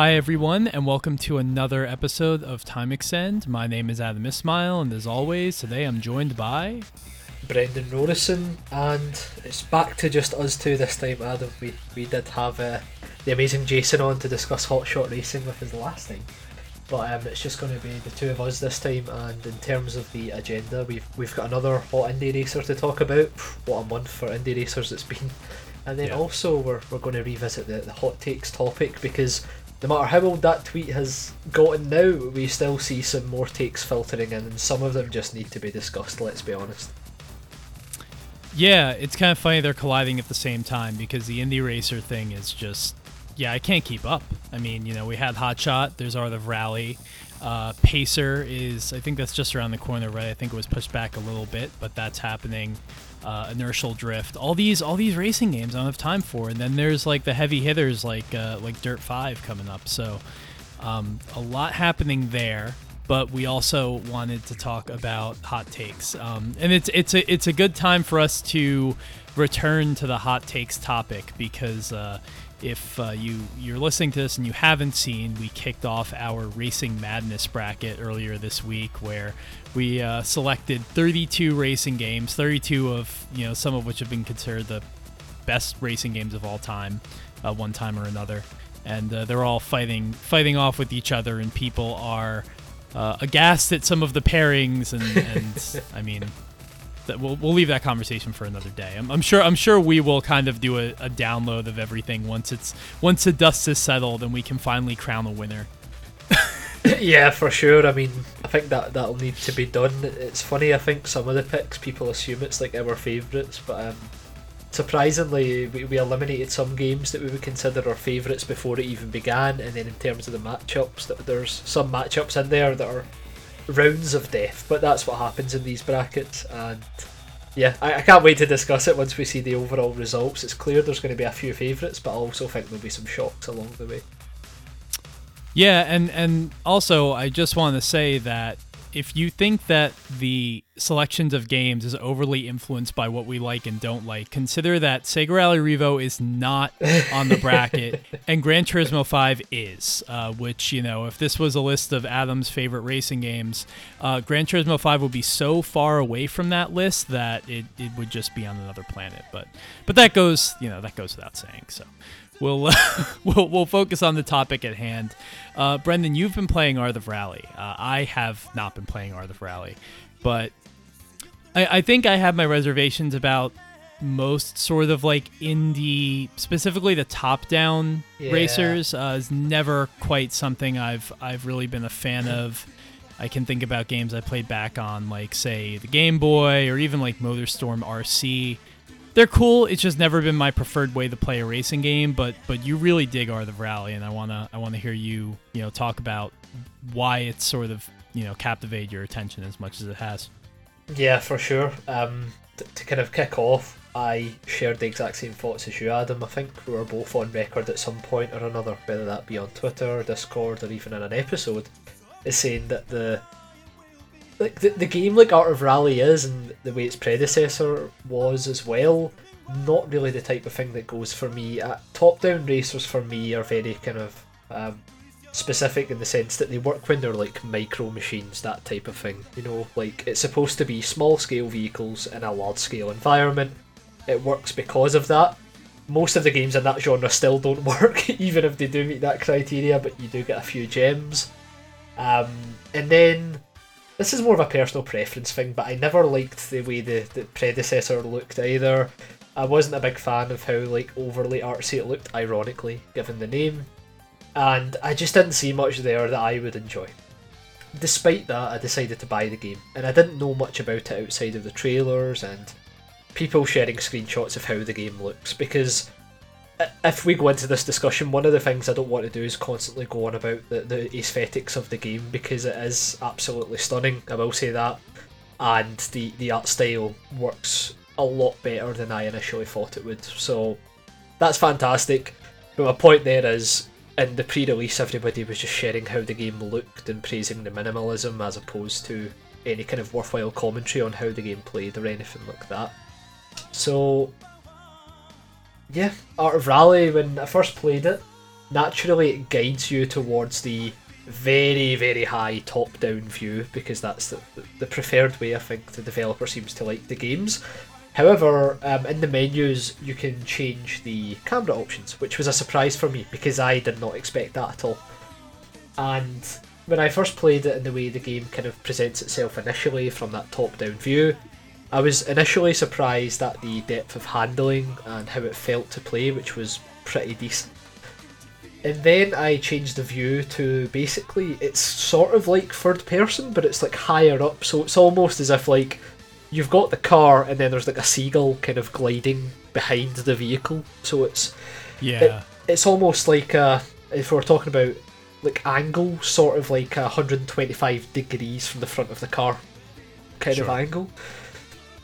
Hi, everyone, and welcome to another episode of Time Extend. My name is Adam Ismail, and as always, today I'm joined by. Brendan Rorison, and it's back to just us two this time, Adam. We, we did have uh, the amazing Jason on to discuss Hot Shot Racing with us last time. But um, it's just going to be the two of us this time, and in terms of the agenda, we've we've got another hot indie racer to talk about. What a month for indie racers it's been! And then Yeah. also we're, we're going to revisit the, the hot takes topic because no matter how old that tweet has gotten now, we still see some more takes filtering in, and some of them just need to be discussed. Let's be honest. Yeah, it's kind of funny they're colliding at the same time because the Indie Racer thing is just. Yeah, I can't keep up. I mean, you know, we had Hot Shot, there's Art of Rally. Uh, Pacer is, I think that's just around the corner, right? I think it was pushed back a little bit, but that's happening. Uh, inertial drift, all these, all these racing games I don't have time for, and then there's like the heavy hitters like uh, like Dirt Five coming up. So um, a lot happening there, but we also wanted to talk about hot takes, um, and it's it's a it's a good time for us to return to the hot takes topic because uh, if uh, you you're listening to this and you haven't seen, we kicked off our Racing Madness bracket earlier this week where we uh, selected 32 racing games, 32 of you know some of which have been considered the best racing games of all time, uh, one time or another, and uh, they're all fighting fighting off with each other, and people are uh, aghast at some of the pairings, and, and I mean, that we'll we'll leave that conversation for another day. I'm, I'm sure I'm sure we will kind of do a, a download of everything once it's once the dust is settled, and we can finally crown a winner. yeah, for sure. I mean, I think that that'll need to be done. It's funny. I think some of the picks people assume it's like our favourites, but um, surprisingly, we, we eliminated some games that we would consider our favourites before it even began. And then in terms of the matchups, that there's some matchups in there that are rounds of death. But that's what happens in these brackets, and yeah, I, I can't wait to discuss it once we see the overall results. It's clear there's going to be a few favourites, but I also think there'll be some shocks along the way. Yeah, and and also I just want to say that if you think that the selections of games is overly influenced by what we like and don't like, consider that Sega Rally Revo is not on the bracket and Gran Turismo 5 is. Uh, which you know, if this was a list of Adam's favorite racing games, uh, Gran Turismo 5 would be so far away from that list that it, it would just be on another planet. But but that goes you know that goes without saying. So we'll we'll we'll focus on the topic at hand. Uh, Brendan, you've been playing Art of Rally. Uh, I have not been playing Art of Rally, but I, I think I have my reservations about most sort of like indie, specifically the top-down Yeah. racers. Uh, is never quite something I've I've really been a fan of. I can think about games I played back on, like say the Game Boy or even like MotorStorm RC they're cool. It's just never been my preferred way to play a racing game. But but you really dig Art of Rally, and I wanna I wanna hear you you know talk about why it's sort of you know captivated your attention as much as it has. Yeah, for sure. Um, t- to kind of kick off, I shared the exact same thoughts as you, Adam. I think we were both on record at some point or another, whether that be on Twitter, Discord, or even in an episode, is saying that the like the, the game like Art of Rally is and the way its predecessor was as well, not really the type of thing that goes for me. Uh, top down racers for me are very kind of um, specific in the sense that they work when they're like micro machines, that type of thing. You know, like it's supposed to be small scale vehicles in a large scale environment. It works because of that. Most of the games in that genre still don't work, even if they do meet that criteria, but you do get a few gems. Um, and then this is more of a personal preference thing, but I never liked the way the, the predecessor looked either. I wasn't a big fan of how like overly artsy it looked, ironically, given the name. And I just didn't see much there that I would enjoy. Despite that, I decided to buy the game, and I didn't know much about it outside of the trailers and people sharing screenshots of how the game looks. Because if we go into this discussion, one of the things I don't want to do is constantly go on about the, the aesthetics of the game because it is absolutely stunning. I will say that, and the the art style works a lot better than I initially thought it would. So that's fantastic. But my point there is, in the pre-release, everybody was just sharing how the game looked and praising the minimalism as opposed to any kind of worthwhile commentary on how the game played or anything like that. So, yeah, Art of Rally. When I first played it, naturally it guides you towards the very very high top down view because that's the, the preferred way I think the developer seems to like the games. However, um, in the menus you can change the camera options, which was a surprise for me because I did not expect that at all. And when I first played it in the way the game kind of presents itself initially from that top down view, I was initially surprised at the depth of handling and how it felt to play, which was pretty decent. And then I changed the view to basically it's sort of like third person, but it's like higher up, so it's almost as if like you've got the car and then there's like a seagull kind of gliding behind the vehicle. So it's Yeah. it, it's almost like a, if we're talking about like angle, sort of like a 125 degrees from the front of the car kind of angle.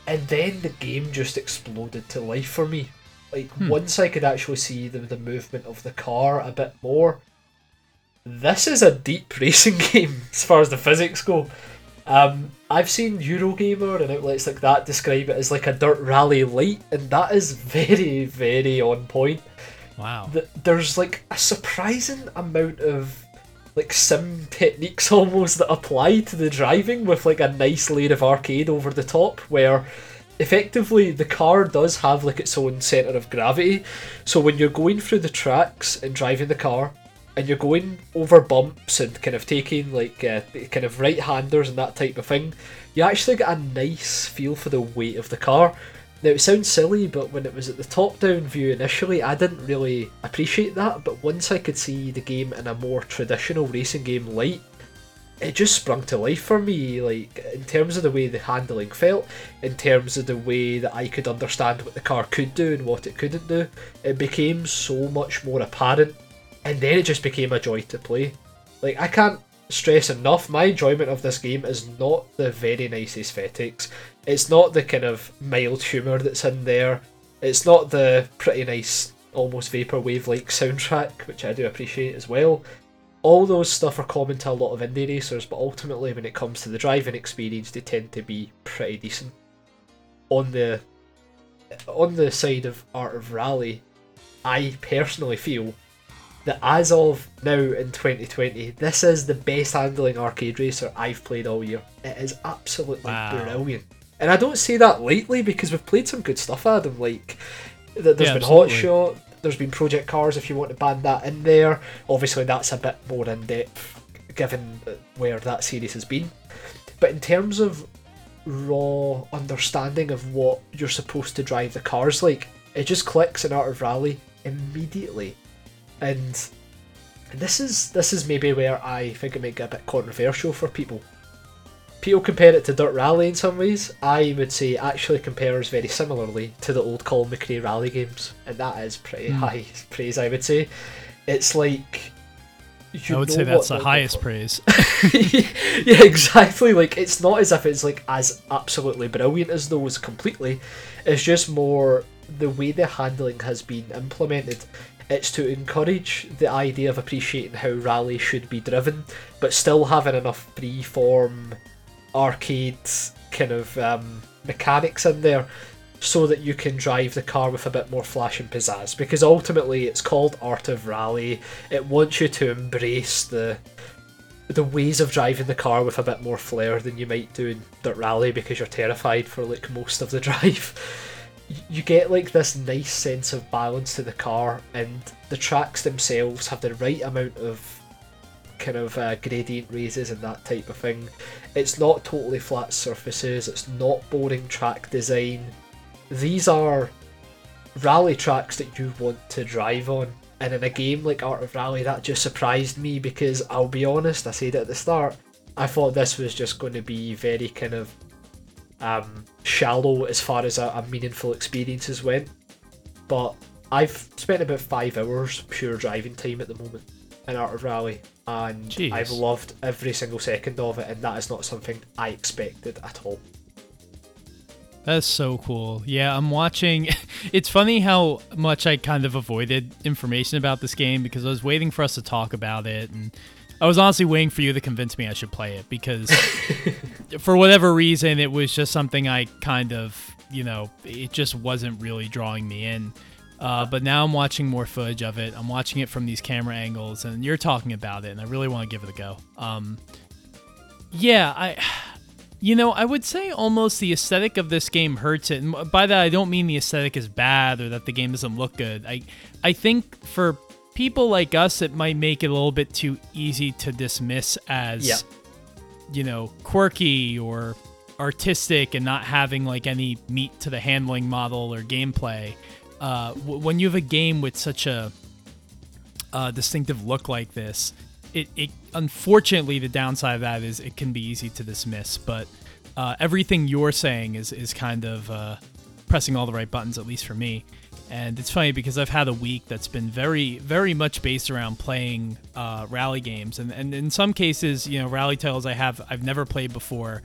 And then the game just exploded to life for me. Like Hmm. once I could actually see the, the movement of the car a bit more. This is a deep racing game as far as the physics go. Um, I've seen Eurogamer and outlets like that describe it as like a dirt rally light, and that is very, very on point wow. th- there's like a surprising amount of like sim techniques almost that apply to the driving with like a nice layer of arcade over the top where effectively the car does have like its own center of gravity. So when you're going through the tracks and driving the car and you're going over bumps and kind of taking like uh, kind of right handers and that type of thing you actually get a nice feel for the weight of the car now it sounds silly, but when it was at the top-down view initially, I didn't really appreciate that. But once I could see the game in a more traditional racing game light, it just sprung to life for me. Like in terms of the way the handling felt, in terms of the way that I could understand what the car could do and what it couldn't do, it became so much more apparent. And then it just became a joy to play. Like I can't stress enough, my enjoyment of this game is not the very nice aesthetics. It's not the kind of mild humour that's in there. It's not the pretty nice, almost vaporwave like soundtrack, which I do appreciate as well. All those stuff are common to a lot of indie racers, but ultimately, when it comes to the driving experience, they tend to be pretty decent. On the on the side of Art of Rally, I personally feel that as of now in 2020, this is the best handling arcade racer I've played all year. It is absolutely Wow. brilliant. And I don't say that lightly because we've played some good stuff, Adam. Like, th- there's Yeah, been absolutely. Hot Shot, there's been Project Cars if you want to band that in there. Obviously, that's a bit more in depth given where that series has been. But in terms of raw understanding of what you're supposed to drive the cars like, it just clicks in Art of Rally immediately. And this is this is maybe where I think it might get a bit controversial for people. People compare it to Dirt Rally in some ways. I would say actually compares very similarly to the old Colin McRae rally games, and that is pretty Hmm. high praise. I would say it's like you I would say that's the highest praise. yeah, exactly. Like it's not as if it's like as absolutely brilliant as those completely. It's just more the way the handling has been implemented. It's to encourage the idea of appreciating how rally should be driven, but still having enough free-form arcade kind of um, mechanics in there so that you can drive the car with a bit more flash and pizzazz. Because ultimately it's called art of rally. It wants you to embrace the the ways of driving the car with a bit more flair than you might do in dirt rally because you're terrified for like most of the drive you get like this nice sense of balance to the car and the tracks themselves have the right amount of kind of uh, gradient raises and that type of thing it's not totally flat surfaces it's not boring track design these are rally tracks that you want to drive on. And in a game like Art of Rally, that just surprised me because I'll be honest, I said at the start, I thought this was just going to be very kind of um, shallow as far as a, a meaningful experiences went. But I've spent about five hours pure driving time at the moment in Art of Rally, and Jeez. I've loved every single second of it, and that is not something I expected at all. That's so cool. Yeah, I'm watching. It's funny how much I kind of avoided information about this game because I was waiting for us to talk about it, and I was honestly waiting for you to convince me I should play it because, for whatever reason, it was just something I kind of, you know, it just wasn't really drawing me in. Uh, but now I'm watching more footage of it. I'm watching it from these camera angles, and you're talking about it, and I really want to give it a go. Um, yeah, I, you know, I would say almost the aesthetic of this game hurts it. And by that, I don't mean the aesthetic is bad or that the game doesn't look good. I, I think for people like us, it might make it a little bit too easy to dismiss as, Yeah. you know, quirky or artistic and not having like any meat to the handling model or gameplay. Uh, w- when you have a game with such a uh, distinctive look like this, it, it unfortunately the downside of that is it can be easy to dismiss. But uh, everything you're saying is is kind of uh, pressing all the right buttons, at least for me. And it's funny because I've had a week that's been very, very much based around playing uh, rally games, and, and in some cases, you know, rally titles I have I've never played before,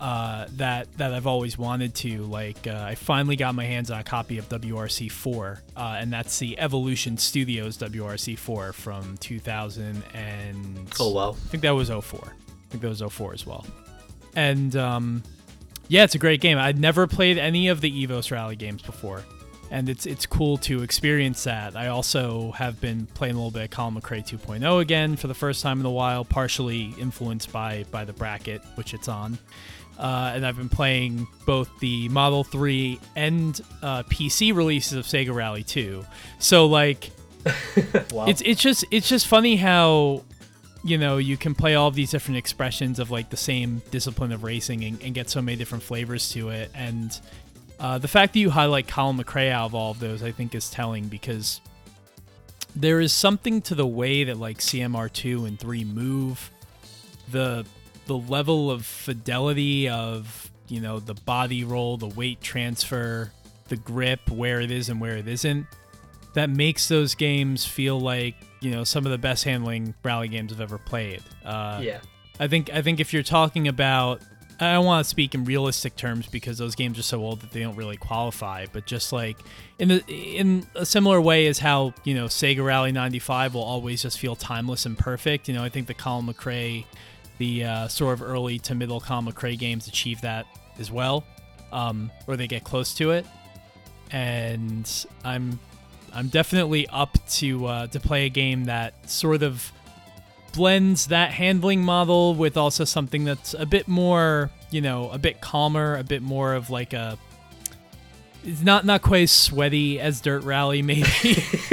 uh, that that I've always wanted to. Like, uh, I finally got my hands on a copy of WRC4, uh, and that's the Evolution Studios WRC4 from 2000 and Oh wow. I think that was 04. I think that was 04 as well. And um, yeah, it's a great game. I'd never played any of the Evos Rally games before, and it's it's cool to experience that. I also have been playing a little bit of Colin McRae 2.0 again for the first time in a while, partially influenced by by the bracket which it's on. Uh, and I've been playing both the Model 3 and uh, PC releases of Sega Rally 2. So like Wow. it's it's just it's just funny how you know you can play all of these different expressions of like the same discipline of racing and, and get so many different flavors to it and uh, the fact that you highlight Colin McRae out of all of those I think is telling because there is something to the way that like CMR2 and 3 move the the level of fidelity of you know the body roll the weight transfer the grip where it is and where it isn't that makes those games feel like you know some of the best handling rally games I've ever played. Uh, yeah. I think I think if you're talking about, I don't want to speak in realistic terms because those games are so old that they don't really qualify. But just like in the in a similar way as how you know Sega Rally '95 will always just feel timeless and perfect. You know, I think the Colin McRae, the uh, sort of early to middle Colin McRae games achieve that as well, um, or they get close to it. And I'm I'm definitely up to uh, to play a game that sort of blends that handling model with also something that's a bit more, you know, a bit calmer, a bit more of like a. It's not not quite as sweaty as Dirt Rally, maybe. I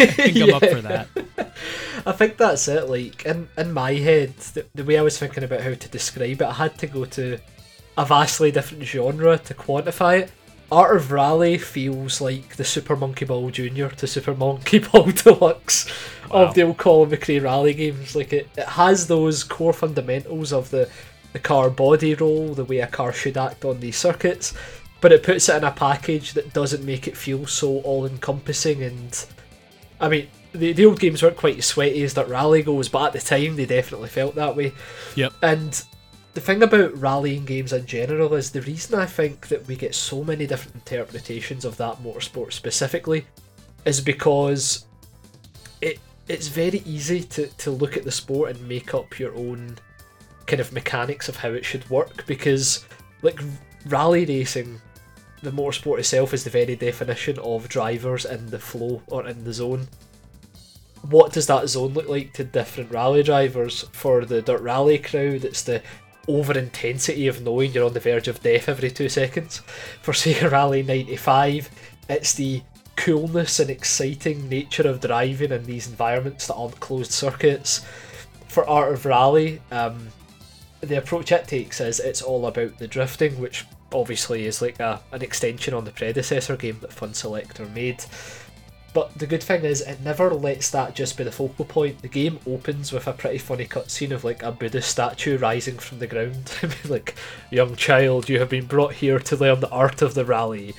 think I'm up for that. I think that's it. Like in in my head, the, the way I was thinking about how to describe it, I had to go to a vastly different genre to quantify it. Art of Rally feels like the Super Monkey Ball Junior to Super Monkey Ball Deluxe Wow. of the old Colin McRae rally games. Like it, it has those core fundamentals of the the car body roll, the way a car should act on these circuits, but it puts it in a package that doesn't make it feel so all encompassing and I mean, the, the old games weren't quite as sweaty as that rally goes, but at the time they definitely felt that way. Yep. And the thing about rallying games in general is the reason I think that we get so many different interpretations of that motorsport specifically is because it it's very easy to, to look at the sport and make up your own kind of mechanics of how it should work because like rally racing the motorsport itself is the very definition of drivers in the flow or in the zone. What does that zone look like to different rally drivers? For the dirt rally crowd, it's the over intensity of knowing you're on the verge of death every two seconds. For Sega Rally 95, it's the coolness and exciting nature of driving in these environments that aren't closed circuits. For Art of Rally, um, the approach it takes is it's all about the drifting, which obviously is like a, an extension on the predecessor game that Funselektor made. But the good thing is, it never lets that just be the focal point. The game opens with a pretty funny cutscene of like a Buddhist statue rising from the ground. like, young child, you have been brought here to learn the art of the rally.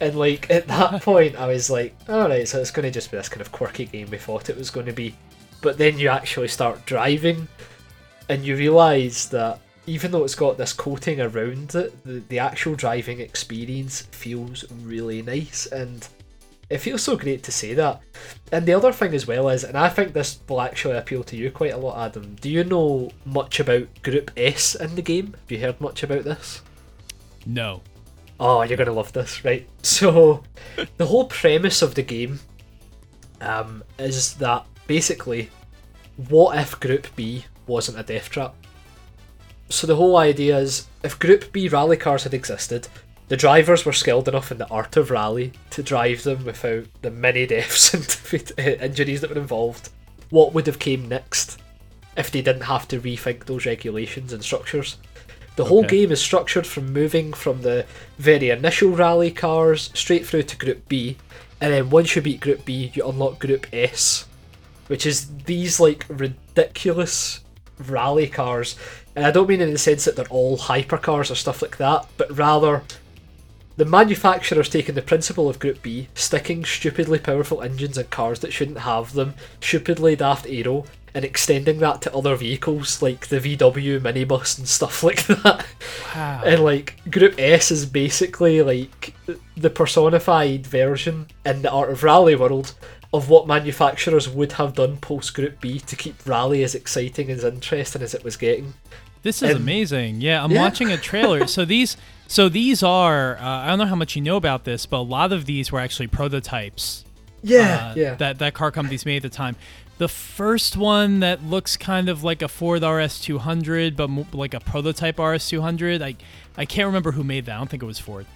And like at that point, I was like, alright, so it's going to just be this kind of quirky game we thought it was going to be. But then you actually start driving, and you realise that even though it's got this coating around it, the, the actual driving experience feels really nice and it feels so great to say that. And the other thing as well is, and I think this will actually appeal to you quite a lot, Adam. Do you know much about Group S in the game? Have you heard much about this? No. Oh, you're gonna love this, right? So, the whole premise of the game um, is that basically, what if Group B wasn't a death trap? So the whole idea is, if Group B rally cars had existed, the drivers were skilled enough in the art of rally to drive them without the many deaths and injuries that were involved. What would have came next if they didn't have to rethink those regulations and structures? The whole Okay. game is structured from moving from the very initial rally cars straight through to Group B, and then once you beat Group B, you unlock Group S, which is these like ridiculous rally cars. And I don't mean in the sense that they're all hypercars or stuff like that, but rather the manufacturer's taking the principle of Group B, sticking stupidly powerful engines in cars that shouldn't have them, stupidly daft aero, and extending that to other vehicles like the VW minibus and stuff like that. Wow. And like Group S is basically like the personified version in the Art of Rally world of what manufacturers would have done post Group B to keep Rally as exciting and as interesting as it was getting. This is And- amazing. Yeah, I'm Yeah. watching a trailer. so these, so these are. Uh, I don't know how much you know about this, but a lot of these were actually prototypes. Yeah, uh, yeah. That that car companies made at the time. The first one that looks kind of like a Ford RS200, but mo- like a prototype RS200. I I can't remember who made that. I don't think it was Ford.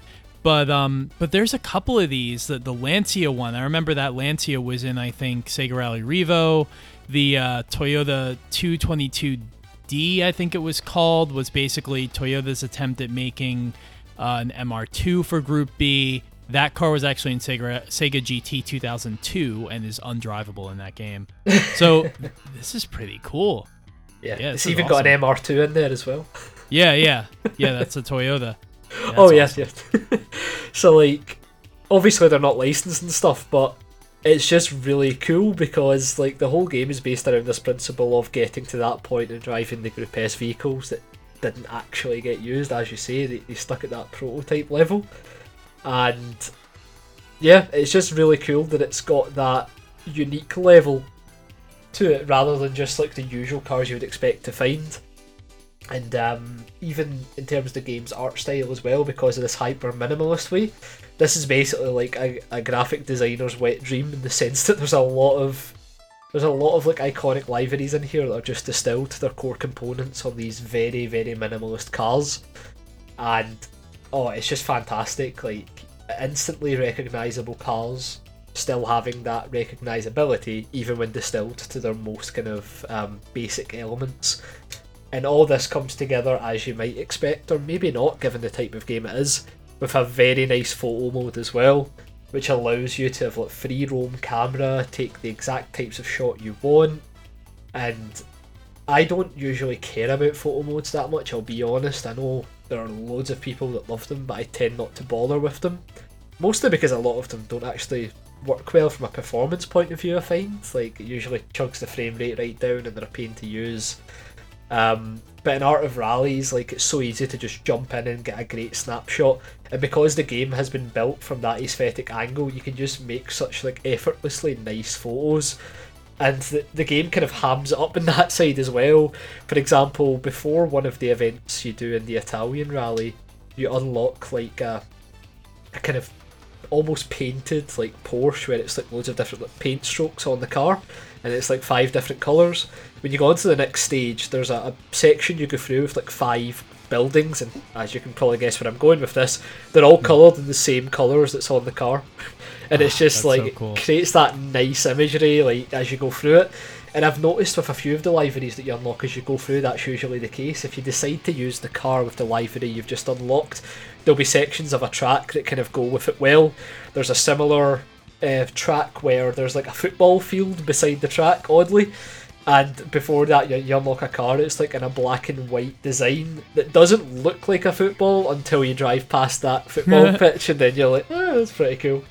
But um, but there's a couple of these. The the Lancia one. I remember that Lancia was in I think Sega Rally Revo. The uh, Toyota 222D, I think it was called, was basically Toyota's attempt at making uh, an MR2 for Group B. That car was actually in Sega, Sega GT 2002 and is undrivable in that game. So this is pretty cool. yeah, yeah, it's even got an MR2 in there as well. Yeah, yeah, yeah. That's a Toyota. Yeah, oh that's yes, awesome. yes. so like, obviously they're not licensed and stuff, but it's just really cool because like the whole game is based around this principle of getting to that point and driving the Group S vehicles that didn't actually get used, as you say, they, they stuck at that prototype level, and yeah, it's just really cool that it's got that unique level to it rather than just like the usual cars you would expect to find. And um, even in terms of the game's art style as well, because of this hyper minimalist way, this is basically like a, a graphic designer's wet dream in the sense that there's a lot of there's a lot of like iconic liveries in here that are just distilled to their core components on these very very minimalist cars, and oh, it's just fantastic! Like instantly recognizable cars. Still having that recognizability, even when distilled to their most kind of um, basic elements and all this comes together as you might expect, or maybe not, given the type of game it is, with a very nice photo mode as well, which allows you to have like free roam camera, take the exact types of shot you want, and I don't usually care about photo modes that much. I'll be honest. I know there are loads of people that love them, but I tend not to bother with them, mostly because a lot of them don't actually work well from a performance point of view. I find like it usually chugs the frame rate right down, and they're a pain to use. Um, but in Art of Rallies, like it's so easy to just jump in and get a great snapshot, and because the game has been built from that aesthetic angle, you can just make such like effortlessly nice photos. And the, the game kind of hams it up in that side as well. For example, before one of the events you do in the Italian rally, you unlock like a, a kind of almost painted like Porsche where it's like loads of different like, paint strokes on the car and it's like five different colours. When you go on to the next stage, there's a, a section you go through with like five buildings, and as you can probably guess where I'm going with this, they're all hmm. coloured in the same colours that's on the car. And it's just That's so like it cool. creates that nice imagery like as you go through it. And I've noticed with a few of the liveries that you unlock as you go through, that's usually the case. If you decide to use the car with the livery you've just unlocked, there'll be sections of a track that kind of go with it well. There's a similar uh, track where there's like a football field beside the track, oddly. And before that, you, you unlock a car. It's like in a black and white design that doesn't look like a football until you drive past that football pitch, and then you're like, oh, that's pretty cool.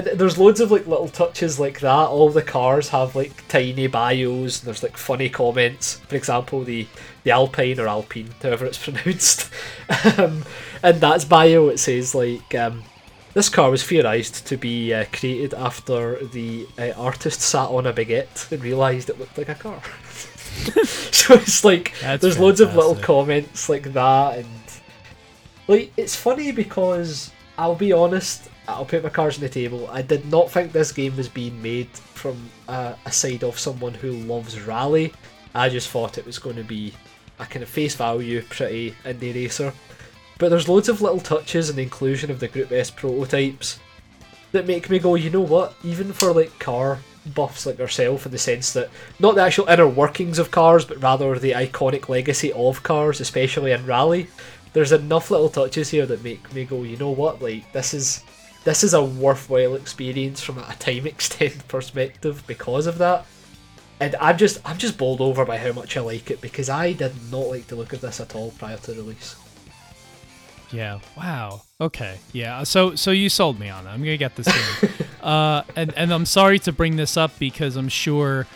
There's loads of like little touches like that. All the cars have like tiny bios. And there's like funny comments. For example, the the Alpine or Alpine, however it's pronounced. um, and that's bio. It says like. Um, this car was theorised to be uh, created after the uh, artist sat on a baguette and realised it looked like a car. so it's like That's there's loads of little comments like that, and like it's funny because I'll be honest, I'll put my cards on the table. I did not think this game was being made from uh, a side of someone who loves rally. I just thought it was going to be a kind of face value, pretty indie racer. But there's loads of little touches and the inclusion of the Group S prototypes that make me go, you know what? Even for like car buffs like yourself, in the sense that not the actual inner workings of cars, but rather the iconic legacy of cars, especially in rally. There's enough little touches here that make me go, you know what? Like this is this is a worthwhile experience from a Time Extend perspective because of that. And I'm just I'm just bowled over by how much I like it because I did not like the look of this at all prior to release. Yeah. Wow. Okay. Yeah. So so you sold me on it. I'm gonna get this game. uh, and and I'm sorry to bring this up because I'm sure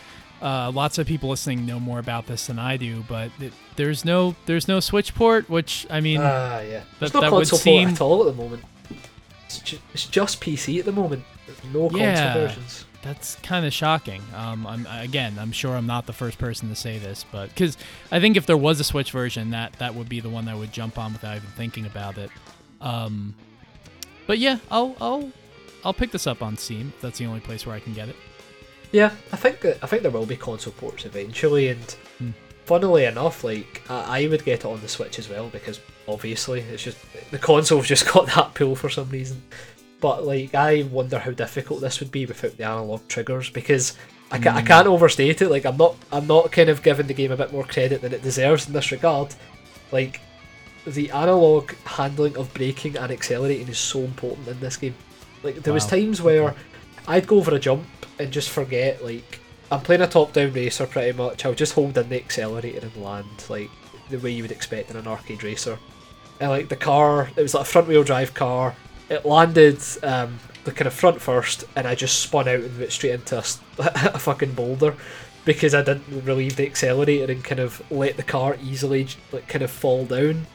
uh, lots of people listening know more about this than I do. But it, there's no there's no Switch port, which I mean, Ah, yeah. There's that- no that would seem- port at all at the moment. It's, ju- it's just PC at the moment. There's no console versions. that's kind of shocking. Um, I'm again, I'm sure I'm not the first person to say this, but because I think if there was a Switch version, that that would be the one that I would jump on without even thinking about it. Um, but yeah, I'll I'll I'll pick this up on Steam. That's the only place where I can get it. Yeah, I think that I think there will be console ports eventually, and Hmm. funnily enough, like I, I would get it on the Switch as well because obviously it's just the console's just got that pull for some reason. But like I wonder how difficult this would be without the analog triggers because I, ca- I hmm. can't overstate it. Like I'm not I'm not kind of giving the game a bit more credit than it deserves in this regard. Like the analog handling of braking and accelerating is so important in this game. Like there was times where I'd go over a jump and just forget like I'm playing a top-down racer pretty much. I'll just hold in the accelerator and land like the way you would expect in an arcade racer. And like the car, it was like a front-wheel drive car. It landed um, the kind of front first, and I just spun out and went straight into a fucking boulder because I didn't relieve the accelerator and kind of let the car easily like kind of fall down.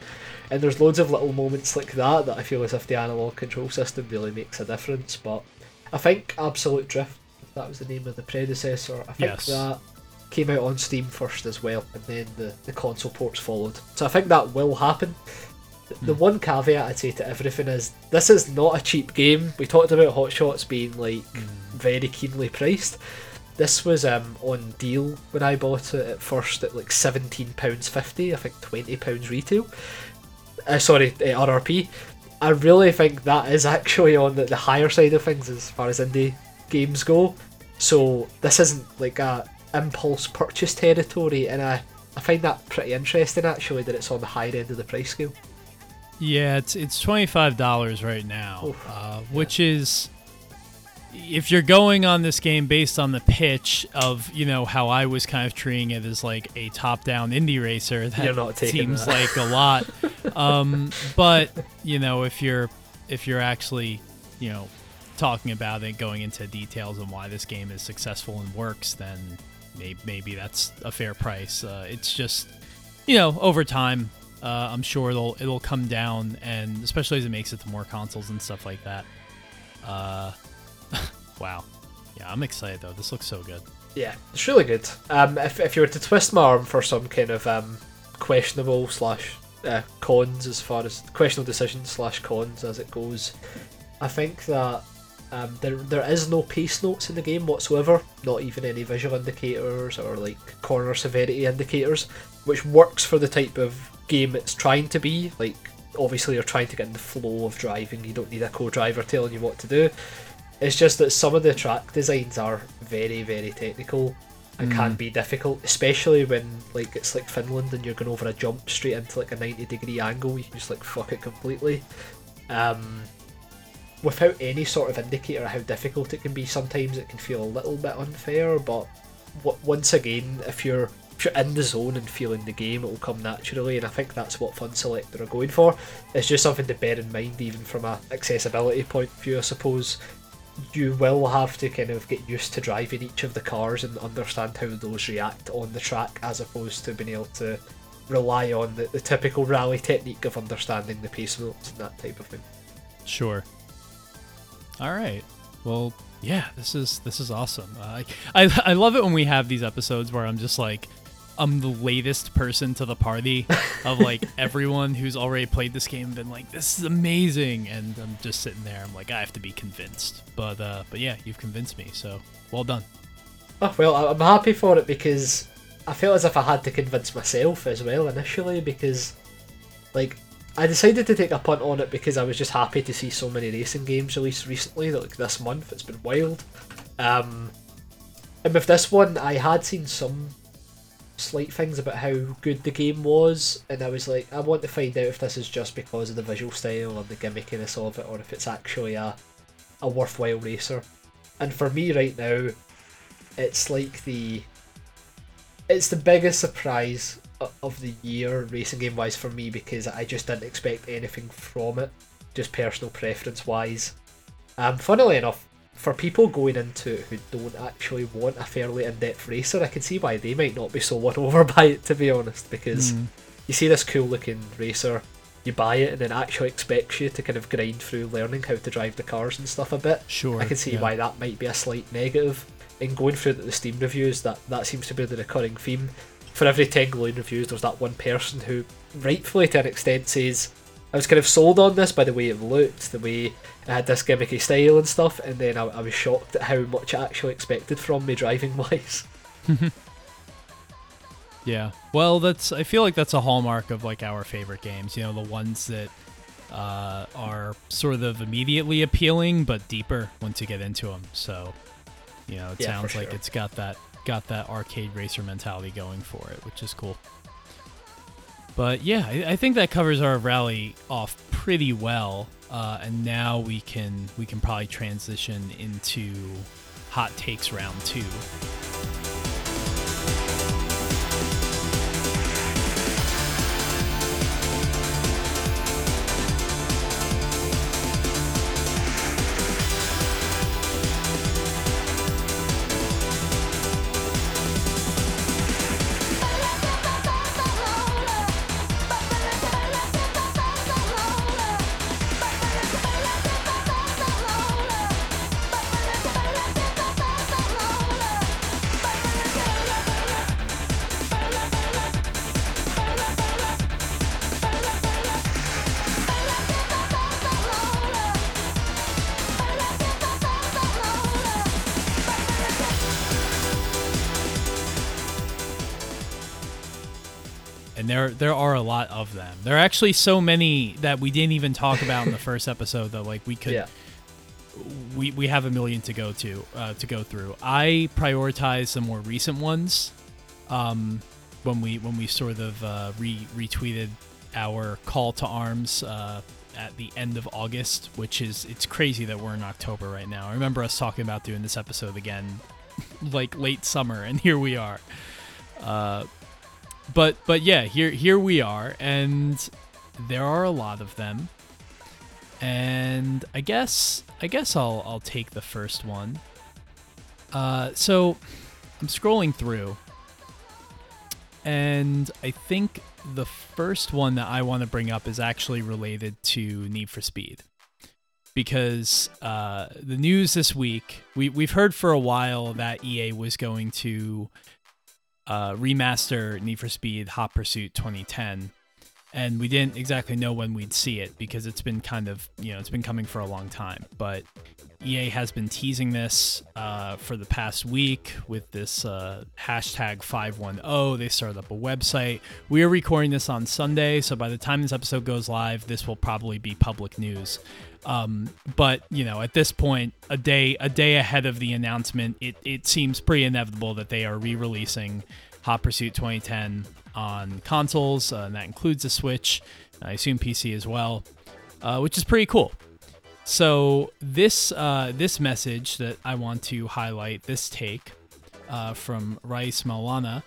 And there's loads of little moments like that that I feel as if the analog control system really makes a difference. But I think Absolute Drift, that was the name of the predecessor, I think Yes. that came out on Steam first as well, and then the, the console ports followed. So I think that will happen. The- The one caveat I'd say to everything is this is not a cheap game. We talked about Hot Shots being like very keenly priced. This was um, on deal when I bought it at first at like seventeen pounds fifty. I think twenty pounds retail. Uh, sorry, uh, RRP. I really think that is actually on the, the higher side of things as far as indie games go. So this isn't like a impulse purchase territory, and I I find that pretty interesting actually that it's on the higher end of the price scale. Yeah, it's it's twenty five dollars right now, uh, which is if you're going on this game based on the pitch of you know how I was kind of treating it as like a top down indie racer, that seems that. like a lot. um, but you know if you're if you're actually you know talking about it, going into details on why this game is successful and works, then maybe, maybe that's a fair price. Uh, it's just you know over time uh, I'm sure it'll it'll come down, and especially as it makes it to more consoles and stuff like that. Uh, wow, yeah, I'm excited though. This looks so good. Yeah, it's really good. Um, if, if you were to twist my arm for some kind of um, questionable slash uh, cons as far as questionable decisions slash cons as it goes, I think that um, there there is no pace notes in the game whatsoever. Not even any visual indicators or like corner severity indicators, which works for the type of game it's trying to be. Like obviously you're trying to get in the flow of driving. You don't need a co-driver telling you what to do. It's just that some of the track designs are very, very technical and can be difficult, especially when like it's like Finland and you're going over a jump straight into like a ninety degree angle. You can just like fuck it completely. Um, without any sort of indicator of how difficult it can be, sometimes it can feel a little bit unfair. But w- once again, if you're if you're in the zone and feeling the game, it will come naturally, and I think that's what Funselektor are going for. It's just something to bear in mind, even from a accessibility point of view, I suppose you will have to kind of get used to driving each of the cars and understand how those react on the track as opposed to being able to rely on the, the typical rally technique of understanding the pace notes and that type of thing. Sure. All right. Well, yeah, this is this is awesome. Uh, I I love it when we have these episodes where I'm just like, I'm the latest person to the party of like everyone who's already played this game and been like, this is amazing, and I'm just sitting there. I'm like, I have to be convinced. But uh, but yeah, you've convinced me. So well done. Oh well, I'm happy for it because I felt as if I had to convince myself as well initially because, like, I decided to take a punt on it because I was just happy to see so many racing games released recently. Like this month, it's been wild. Um, and with this one, I had seen some slight things about how good the game was, and I was like, I want to find out if this is just because of the visual style and the gimmickiness of it, or if it's actually a a worthwhile racer. And for me right now, it's like the it's the biggest surprise of the year racing game wise for me because I just didn't expect anything from it, just personal preference wise. Um, funnily enough, for people going into it who don't actually want a fairly in-depth racer, I can see why they might not be so won over by it to be honest, because Mm. you see this cool looking racer, you buy it and it actually expects you to kind of grind through learning how to drive the cars and stuff a bit. Sure. I can see yeah. why that might be a slight negative. In going through the Steam reviews, that that seems to be the recurring theme. For every ten glowing reviews, there's that one person who, rightfully to an extent, says, "I was kind of sold on this by the way it looked, the way it had this gimmicky style and stuff," and then I, I was shocked at how much I actually expected from me driving wise. Yeah. Well, that's. I feel like that's a hallmark of like our favorite games. You know, the ones that uh, are sort of immediately appealing but deeper once you get into them. So, you know, it Yeah, sounds like sure. it's got that got that arcade racer mentality going for it, which is cool. But yeah, I, I think that covers our rally off pretty well. Uh, and now we can we can probably transition into hot takes round two. Of them. There are actually so many that we didn't even talk about in the first episode that like we could Yeah. we, we have a million to go to uh, to go through. I prioritize the more recent ones. Um, when we when we sort of uh, re- retweeted our call to arms uh, at the end of August, which is it's crazy that we're in October right now. I remember us talking about doing this episode again, like late summer, and here we are. Uh, but but yeah, here here we are, and there are a lot of them. And I guess I guess I'll I'll take the first one. Uh, so I'm scrolling through, and I think the first one that I want to bring up is actually related to Need for Speed. Because uh, the news this week, we, we've heard for a while that EA was going to uh, remaster Need for Speed Hot Pursuit 2010. And we didn't exactly know when we'd see it because it's been kind of, you know, it's been coming for a long time. But EA has been teasing this uh, for the past week with this uh, hashtag 510. They started up a website. We are recording this on Sunday, so by the time this episode goes live, this will probably be public news. Um, but you know, at this point, a day a day ahead of the announcement, it, it seems pretty inevitable that they are re-releasing Hot Pursuit 2010 on consoles, uh, and that includes the Switch. I assume PC as well, uh, which is pretty cool. So this uh, this message that I want to highlight, this take uh, from Rice Maulana.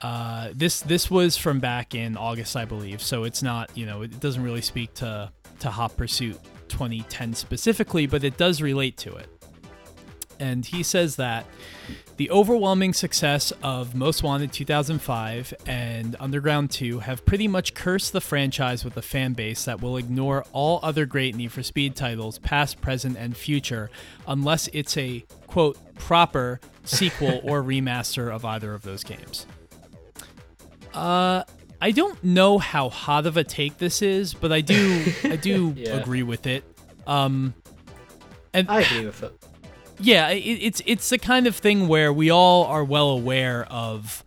Uh, this this was from back in August, I believe. So it's not you know it doesn't really speak to to Hot Pursuit 2010 specifically, but it does relate to it. And he says that the overwhelming success of Most Wanted 2005 and Underground 2 have pretty much cursed the franchise with a fan base that will ignore all other great Need for Speed titles, past, present, and future, unless it's a quote proper sequel or remaster of either of those games. Uh, I don't know how hot of a take this is, but I do I do Yeah. agree with it. Um, and I agree with it. Yeah, it, it's it's the kind of thing where we all are well aware of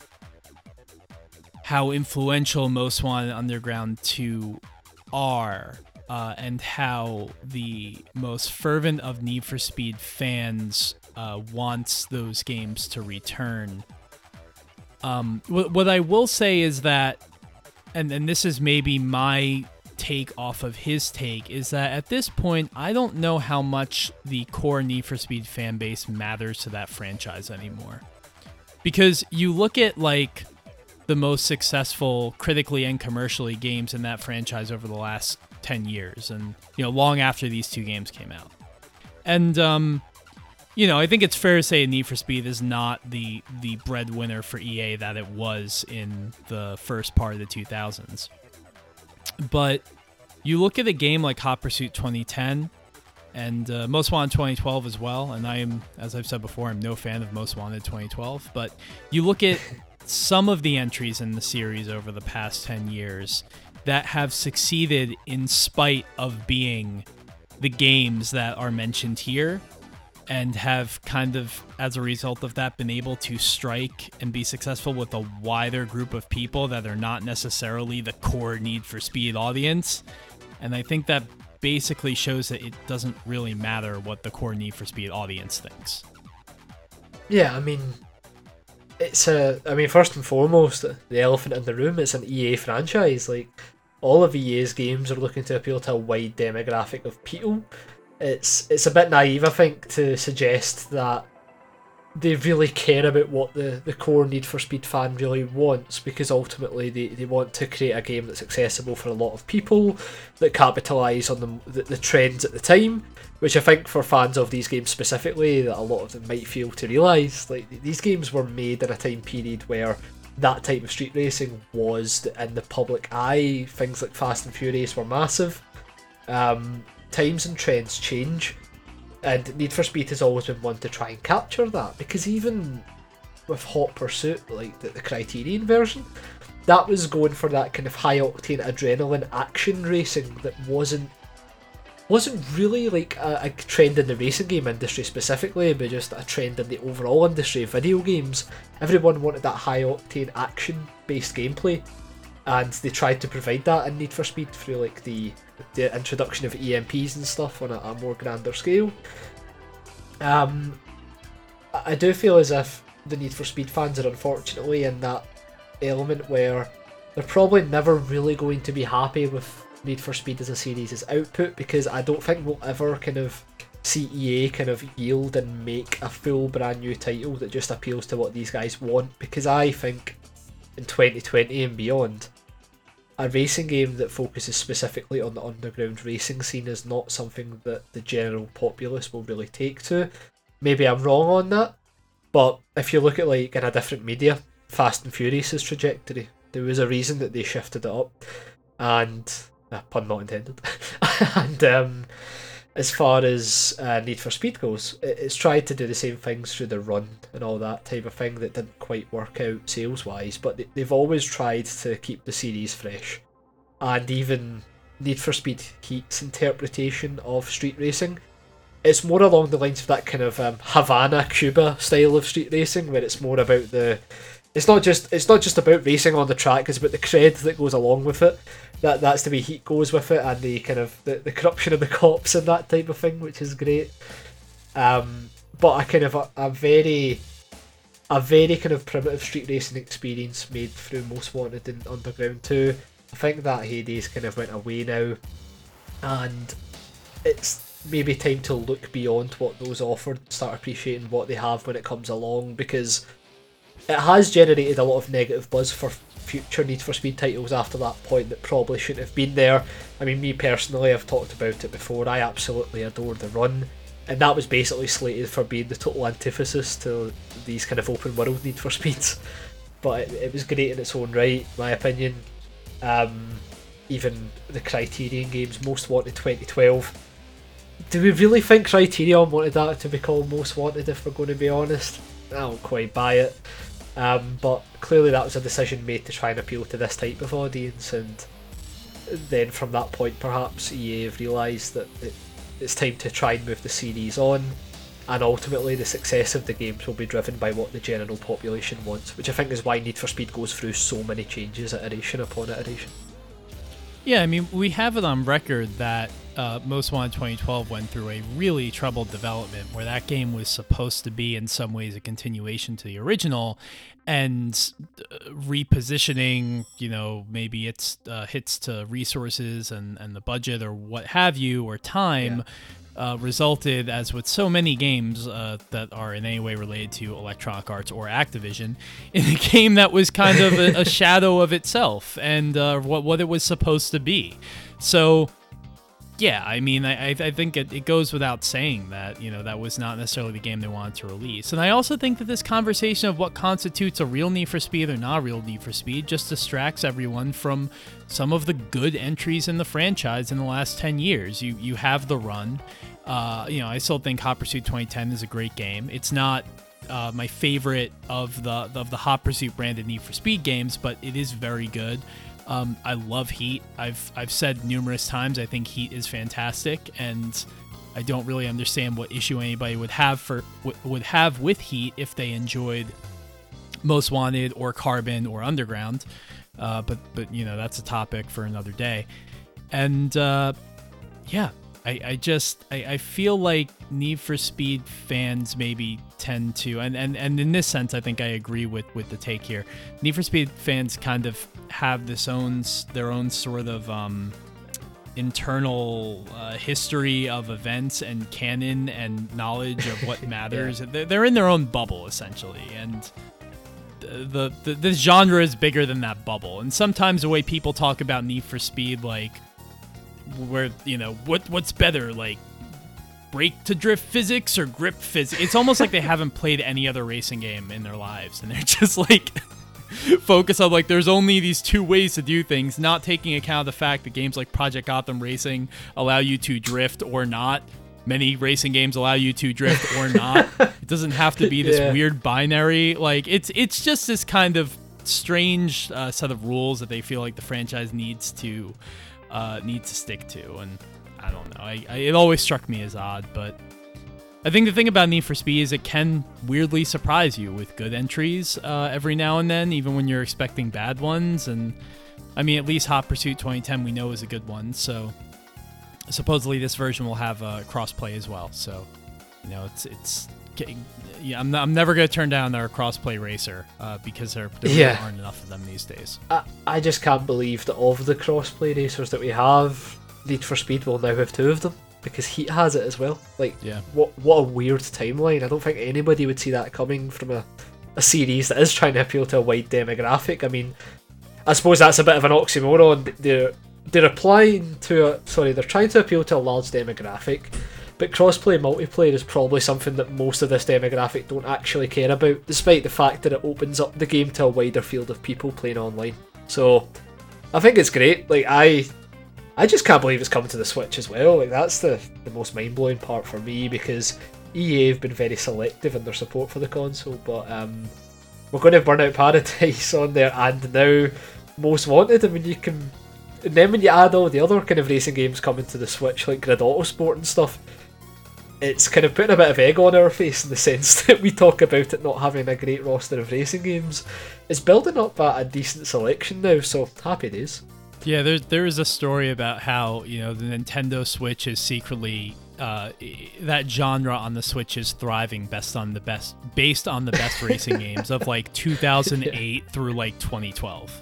how influential Most Wanted Underground 2 are, uh, and how the most fervent of Need for Speed fans uh, wants those games to return. Um, what, what I will say is that, and, and this is maybe my take off of his take, is that at this point, I don't know how much the core Need for Speed fan base matters to that franchise anymore. Because you look at, like, the most successful critically and commercially games in that franchise over the last 10 years and you know long after these two games came out and um you know i think it's fair to say need for speed is not the the breadwinner for ea that it was in the first part of the 2000s but you look at a game like hot pursuit 2010 and uh, most wanted 2012 as well and i am as i've said before i'm no fan of most wanted 2012 but you look at some of the entries in the series over the past 10 years that have succeeded in spite of being the games that are mentioned here and have kind of as a result of that been able to strike and be successful with a wider group of people that are not necessarily the core need for speed audience and i think that basically shows that it doesn't really matter what the core need for speed audience thinks Yeah, I mean, it's a. I mean, first and foremost, the elephant in the room. It's an EA franchise. Like all of EA's games are looking to appeal to a wide demographic of people. It's it's a bit naive, I think, to suggest that they really care about what the, the core Need for Speed fan really wants because ultimately they, they want to create a game that's accessible for a lot of people that capitalise on the, the, the trends at the time which I think for fans of these games specifically that a lot of them might fail to realise like these games were made in a time period where that type of street racing was in the public eye. Things like Fast and Furious were massive. Um, times and trends change and Need for Speed has always been one to try and capture that because even with Hot Pursuit, like the, the Criterion version, that was going for that kind of high octane adrenaline action racing that wasn't wasn't really like a, a trend in the racing game industry specifically, but just a trend in the overall industry of video games. Everyone wanted that high octane action based gameplay, and they tried to provide that in Need for Speed through like the the introduction of EMPs and stuff on a, a more grander scale. Um, I do feel as if the Need for Speed fans are unfortunately in that element where they're probably never really going to be happy with Need for Speed as a series' output because I don't think we'll ever kind of see EA kind of yield and make a full brand new title that just appeals to what these guys want because I think in 2020 and beyond a racing game that focuses specifically on the underground racing scene is not something that the general populace will really take to. Maybe I'm wrong on that, but if you look at like in a different media, Fast and Furious's trajectory, there was a reason that they shifted it up, and uh, pun not intended. and um, as far as uh, Need for Speed goes, it's tried to do the same things through the run and all that type of thing that didn't quite work out sales wise, but they- they've always tried to keep the series fresh. And even Need for Speed Heat's interpretation of street racing, it's more along the lines of that kind of um, Havana, Cuba style of street racing, where it's more about the. It's not just it's not just about racing on the track; it's about the cred that goes along with it. That that's the way Heat goes with it, and the kind of the, the corruption of the cops and that type of thing, which is great. Um, but a kind of a, a very a very kind of primitive street racing experience made through Most Wanted and Underground 2. I think that heydays kind of went away now, and it's maybe time to look beyond what those offered, start appreciating what they have when it comes along, because it has generated a lot of negative buzz for future Need for Speed titles after that point that probably shouldn't have been there. I mean, me personally, I've talked about it before. I absolutely adore the run, and that was basically slated for being the total antithesis to these kind of open world Need for Speeds. But it, it was great in its own right, my opinion. Um, even the Criterion games, Most Wanted 2012. Do we really think Criterion wanted that to be called Most Wanted? If we're going to be honest, I don't quite buy it. Um, but clearly, that was a decision made to try and appeal to this type of audience, and then from that point, perhaps EA have realised that it, it's time to try and move the series on, and ultimately, the success of the games will be driven by what the general population wants, which I think is why Need for Speed goes through so many changes, iteration upon iteration. Yeah, I mean, we have it on record that uh, Most Wanted 2012 went through a really troubled development where that game was supposed to be, in some ways, a continuation to the original, and uh, repositioning, you know, maybe its uh, hits to resources and, and the budget or what have you, or time. Yeah. Uh, resulted, as with so many games uh, that are in any way related to Electronic Arts or Activision, in a game that was kind of a, a shadow of itself and uh, what what it was supposed to be. So yeah, I mean, I, I think it, it goes without saying that, you know, that was not necessarily the game they wanted to release. And I also think that this conversation of what constitutes a real Need for Speed or not real Need for Speed just distracts everyone from some of the good entries in the franchise in the last 10 years. You, you have the run. Uh, you know, I still think Hot Pursuit 2010 is a great game. It's not uh, my favorite of the of the Hot Pursuit branded Need for Speed games, but it is very good. Um, I love Heat. I've I've said numerous times I think Heat is fantastic, and I don't really understand what issue anybody would have for would have with Heat if they enjoyed Most Wanted or Carbon or Underground. Uh, but but you know that's a topic for another day. And uh, yeah, I, I just I, I feel like Need for Speed fans maybe tend to and, and, and in this sense I think I agree with, with the take here. Need for Speed fans kind of have this own their own sort of um, internal uh, history of events and canon and knowledge of what matters. yeah. they're, in their own bubble essentially and the, the the genre is bigger than that bubble. And sometimes the way people talk about Need for Speed like where you know what what's better like brake to drift physics or grip physics? It's almost like they haven't played any other racing game in their lives and they're just like focus on like there's only these two ways to do things not taking account of the fact that games like project gotham racing allow you to drift or not. Many racing games allow you to drift or not. It doesn't have to be this yeah. weird binary. Like it's it's just this kind of strange uh, set of rules that they feel like the franchise needs to uh, need to stick to. And I don't know. I, I, it always struck me as odd, but I think the thing about Need for Speed is it can weirdly surprise you with good entries uh, every now and then, even when you're expecting bad ones. And I mean, at least Hot Pursuit 2010 we know is a good one. So supposedly this version will have uh, crossplay as well. So you know, it's it's yeah, I'm, not, I'm never gonna turn down their crossplay racer uh, because there, there yeah. aren't enough of them these days. I, I just can't believe that of the crossplay racers that we have, Need for Speed will now have two of them because Heat has it as well. Like, yeah. what what a weird timeline. I don't think anybody would see that coming from a, a series that is trying to appeal to a wide demographic. I mean, I suppose that's a bit of an oxymoron. They're they're applying to a sorry, they're trying to appeal to a large demographic but crossplay multiplayer is probably something that most of this demographic don't actually care about, despite the fact that it opens up the game to a wider field of people playing online. So I think it's great. Like I I just can't believe it's coming to the Switch as well. Like that's the, the most mind blowing part for me because EA have been very selective in their support for the console, but um, we're going to have Burnout Paradise on there and now Most Wanted. I mean, you can. And then when you add all the other kind of racing games coming to the Switch, like Grid Autosport and stuff, it's kind of putting a bit of egg on our face in the sense that we talk about it not having a great roster of racing games. It's building up a, a decent selection now, so happy days. Yeah, there there is a story about how you know the Nintendo Switch is secretly uh, that genre on the Switch is thriving best on the best based on the best racing games of like 2008 yeah. through like 2012.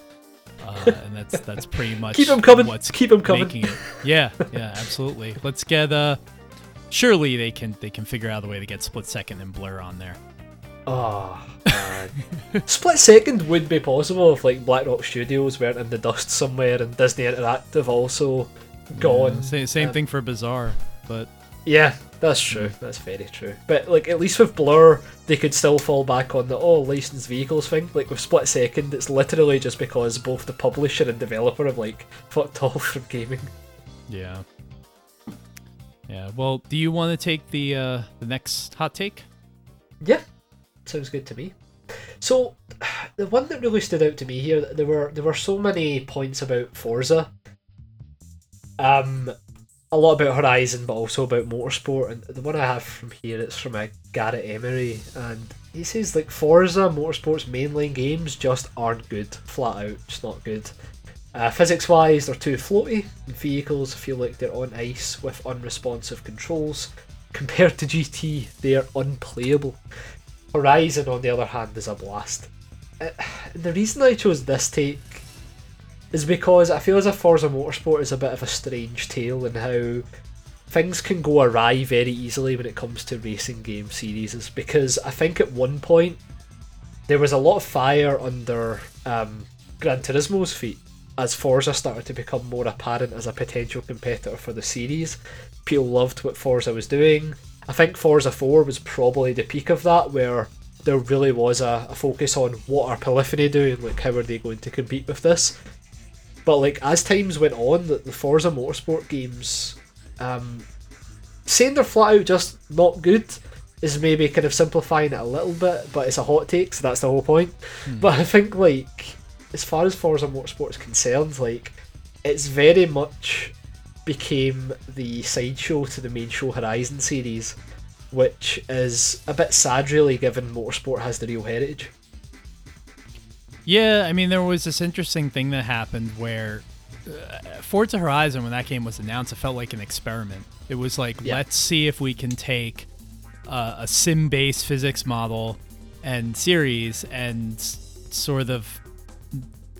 Uh, and that's that's pretty much keep them coming. What's keep them coming. It. Yeah, yeah, absolutely. Let's get uh surely they can they can figure out a way to get split second and blur on there. Oh, split second would be possible if like Black Rock Studios weren't in the dust somewhere and Disney Interactive also gone. Yeah, same, same thing for Bizarre, but yeah, that's true. That's very true. But like at least with Blur, they could still fall back on the oh licensed vehicles thing. Like with Split Second, it's literally just because both the publisher and developer have like fucked off from gaming. Yeah. Yeah. Well, do you want to take the uh, the next hot take? Yeah, sounds good to me. So, the one that really stood out to me here, there were there were so many points about Forza. Um, a lot about Horizon, but also about motorsport. And the one I have from here, it's from a Garrett Emery, and he says like Forza Motorsport's mainline games just aren't good, flat out, just not good. Uh, physics wise, they're too floaty. Vehicles feel like they're on ice with unresponsive controls. Compared to GT, they are unplayable. Horizon, on the other hand, is a blast. Uh, the reason I chose this take is because I feel as if Forza Motorsport is a bit of a strange tale in how things can go awry very easily when it comes to racing game series. Because I think at one point there was a lot of fire under um, Gran Turismo's feet as Forza started to become more apparent as a potential competitor for the series. People loved what Forza was doing. I think Forza 4 was probably the peak of that, where there really was a, a focus on what are Polyphony doing, like how are they going to compete with this. But like as times went on, the, the Forza Motorsport games, um, saying they're flat out just not good is maybe kind of simplifying it a little bit, but it's a hot take, so that's the whole point. Hmm. But I think like as far as Forza Motorsport is concerned, like it's very much became the sideshow to the main show Horizon series, which is a bit sad, really, given Motorsport has the real heritage. Yeah, I mean, there was this interesting thing that happened where uh, Forza Horizon, when that game was announced, it felt like an experiment. It was like, yeah. let's see if we can take uh, a sim based physics model and series and sort of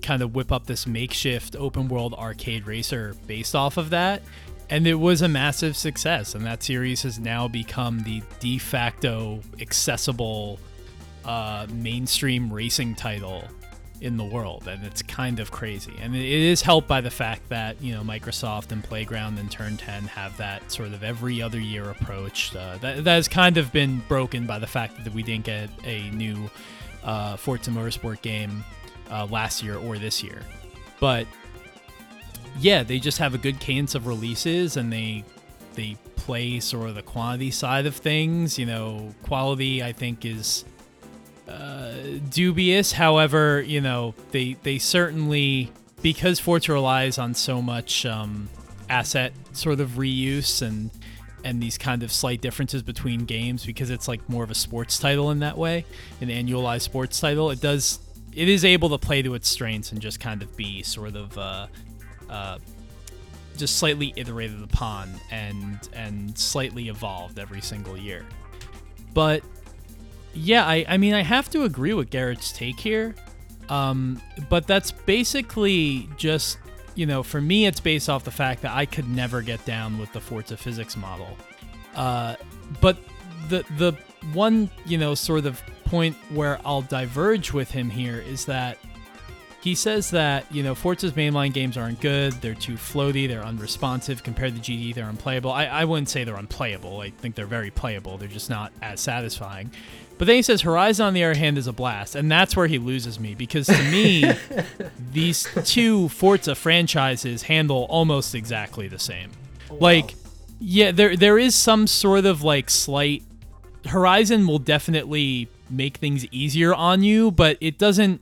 kind of whip up this makeshift open world arcade racer based off of that. And it was a massive success. And that series has now become the de facto accessible uh, mainstream racing title in the world. And it's kind of crazy. And it is helped by the fact that, you know, Microsoft and Playground and Turn 10 have that sort of every other year approach. Uh, that, that has kind of been broken by the fact that we didn't get a new uh, Forza Motorsport game uh, last year or this year. But yeah, they just have a good cadence of releases and they they play sort of the quantity side of things. You know, quality I think is uh, dubious. However, you know they they certainly because Forza relies on so much um, asset sort of reuse and and these kind of slight differences between games because it's like more of a sports title in that way, an annualized sports title. It does it is able to play to its strengths and just kind of be sort of uh, uh, just slightly iterated upon and and slightly evolved every single year. But yeah, I, I mean I have to agree with Garrett's take here. Um, but that's basically just you know for me it's based off the fact that I could never get down with the Forza physics model. Uh, but the the one you know sort of point where I'll diverge with him here is that he says that you know Forza's mainline games aren't good. They're too floaty. They're unresponsive compared to GT, They're unplayable. I, I wouldn't say they're unplayable. I think they're very playable. They're just not as satisfying. But then he says Horizon, on the other hand, is a blast, and that's where he loses me because to me, these two Forza franchises handle almost exactly the same. Oh, wow. Like, yeah, there there is some sort of like slight Horizon will definitely make things easier on you, but it doesn't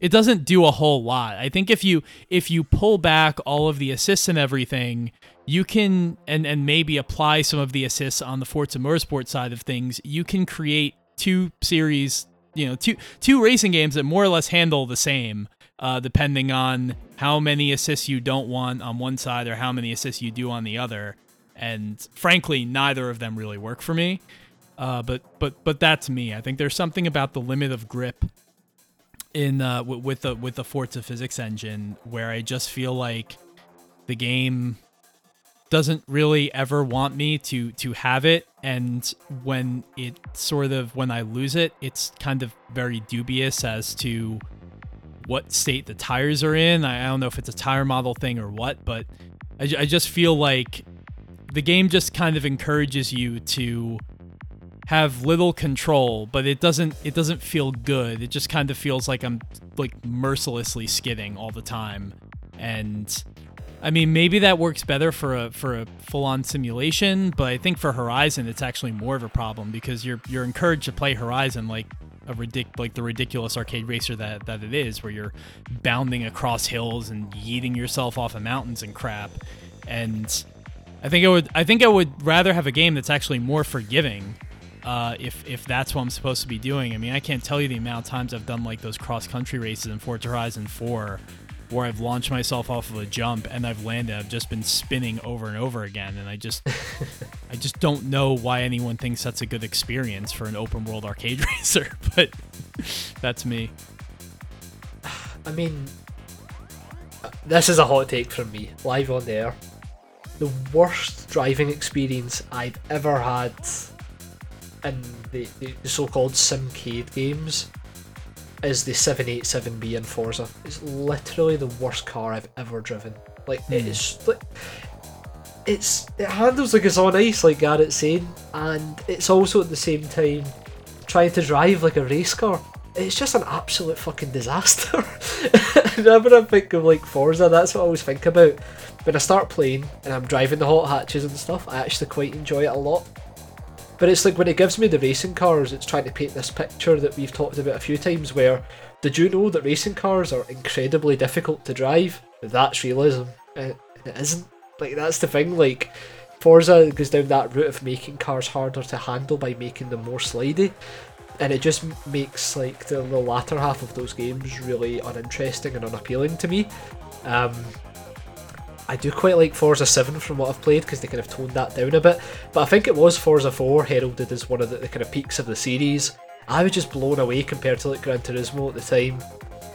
it doesn't do a whole lot. I think if you if you pull back all of the assists and everything, you can and and maybe apply some of the assists on the Forza Motorsport side of things, you can create two series, you know, two two racing games that more or less handle the same, uh, depending on how many assists you don't want on one side or how many assists you do on the other. And frankly, neither of them really work for me. Uh, but but but that's me. I think there's something about the limit of grip in uh, w- with the with the Forza physics engine where I just feel like the game doesn't really ever want me to to have it and when it sort of when I lose it it's kind of very dubious as to what state the tires are in I, I don't know if it's a tire model thing or what but I, I just feel like the game just kind of encourages you to have little control, but it doesn't it doesn't feel good. It just kind of feels like I'm like mercilessly skidding all the time. And I mean, maybe that works better for a for a full-on simulation, but I think for Horizon it's actually more of a problem because you're you're encouraged to play Horizon like a ridic- like the ridiculous arcade racer that that it is, where you're bounding across hills and yeeting yourself off of mountains and crap. And I think I would I think I would rather have a game that's actually more forgiving. Uh, if if that's what I'm supposed to be doing, I mean, I can't tell you the amount of times I've done like those cross country races in Forza Horizon 4, where I've launched myself off of a jump and I've landed. I've just been spinning over and over again, and I just I just don't know why anyone thinks that's a good experience for an open world arcade racer. But that's me. I mean, this is a hot take from me, live on the air. The worst driving experience I've ever had in the, the, the so-called Simcade games is the 787B in Forza. It's literally the worst car I've ever driven. Like Hmm. it's like it's it handles like it's on ice, like Garrett's saying, and it's also at the same time trying to drive like a race car. It's just an absolute fucking disaster. Whenever I think of like Forza, that's what I always think about. When I start playing and I'm driving the hot hatches and stuff, I actually quite enjoy it a lot. But it's like when it gives me the racing cars, it's trying to paint this picture that we've talked about a few times where did you know that racing cars are incredibly difficult to drive? That's realism. Uh, It isn't. Like, that's the thing. Like, Forza goes down that route of making cars harder to handle by making them more slidey. And it just makes, like, the, the latter half of those games really uninteresting and unappealing to me. Um, I do quite like Forza 7 from what I've played because they kind of toned that down a bit. But I think it was Forza 4 heralded as one of the, the kind of peaks of the series. I was just blown away compared to like Gran Turismo at the time.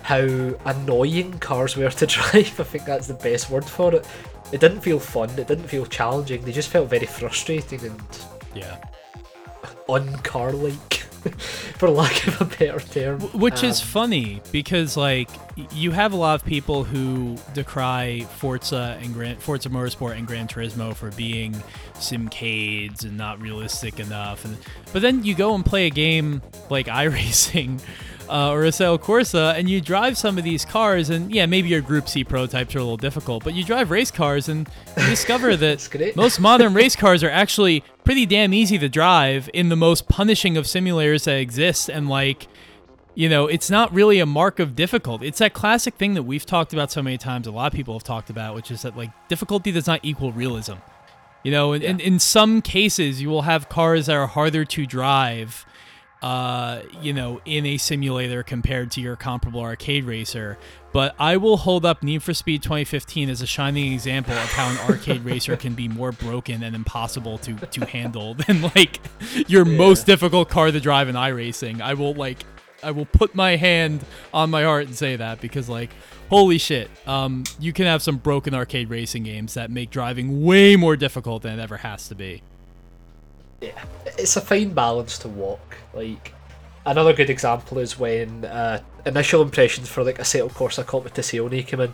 How annoying cars were to drive. I think that's the best word for it. It didn't feel fun. It didn't feel challenging. They just felt very frustrating and Yeah. uncar-like, for lack of a better term. Which is Um, funny because like you have a lot of people who decry Forza and Gran Forza Motorsport and Gran Turismo for being simcades and not realistic enough, and but then you go and play a game like iRacing. Uh, or Assetto Corsa, and you drive some of these cars, and yeah, maybe your Group C prototypes are a little difficult, but you drive race cars, and you discover that most modern race cars are actually pretty damn easy to drive in the most punishing of simulators that exist, and like, you know, it's not really a mark of difficulty. It's that classic thing that we've talked about so many times, a lot of people have talked about, which is that like difficulty does not equal realism. You know, and, and in some cases, you will have cars that are harder to drive, uh, you know, in a simulator compared to your comparable arcade racer. But I will hold up Need for Speed 2015 as a shining example of how an arcade racer can be more broken and impossible to, to handle than like your most difficult car to drive in iRacing. I will like I will put my hand on my heart and say that because like holy shit um you can have some broken arcade racing games that make driving way more difficult than it ever has to be yeah, it's a fine balance to walk. Like another good example is when uh, initial impressions for like a set Assetto Corsa Competizione came in,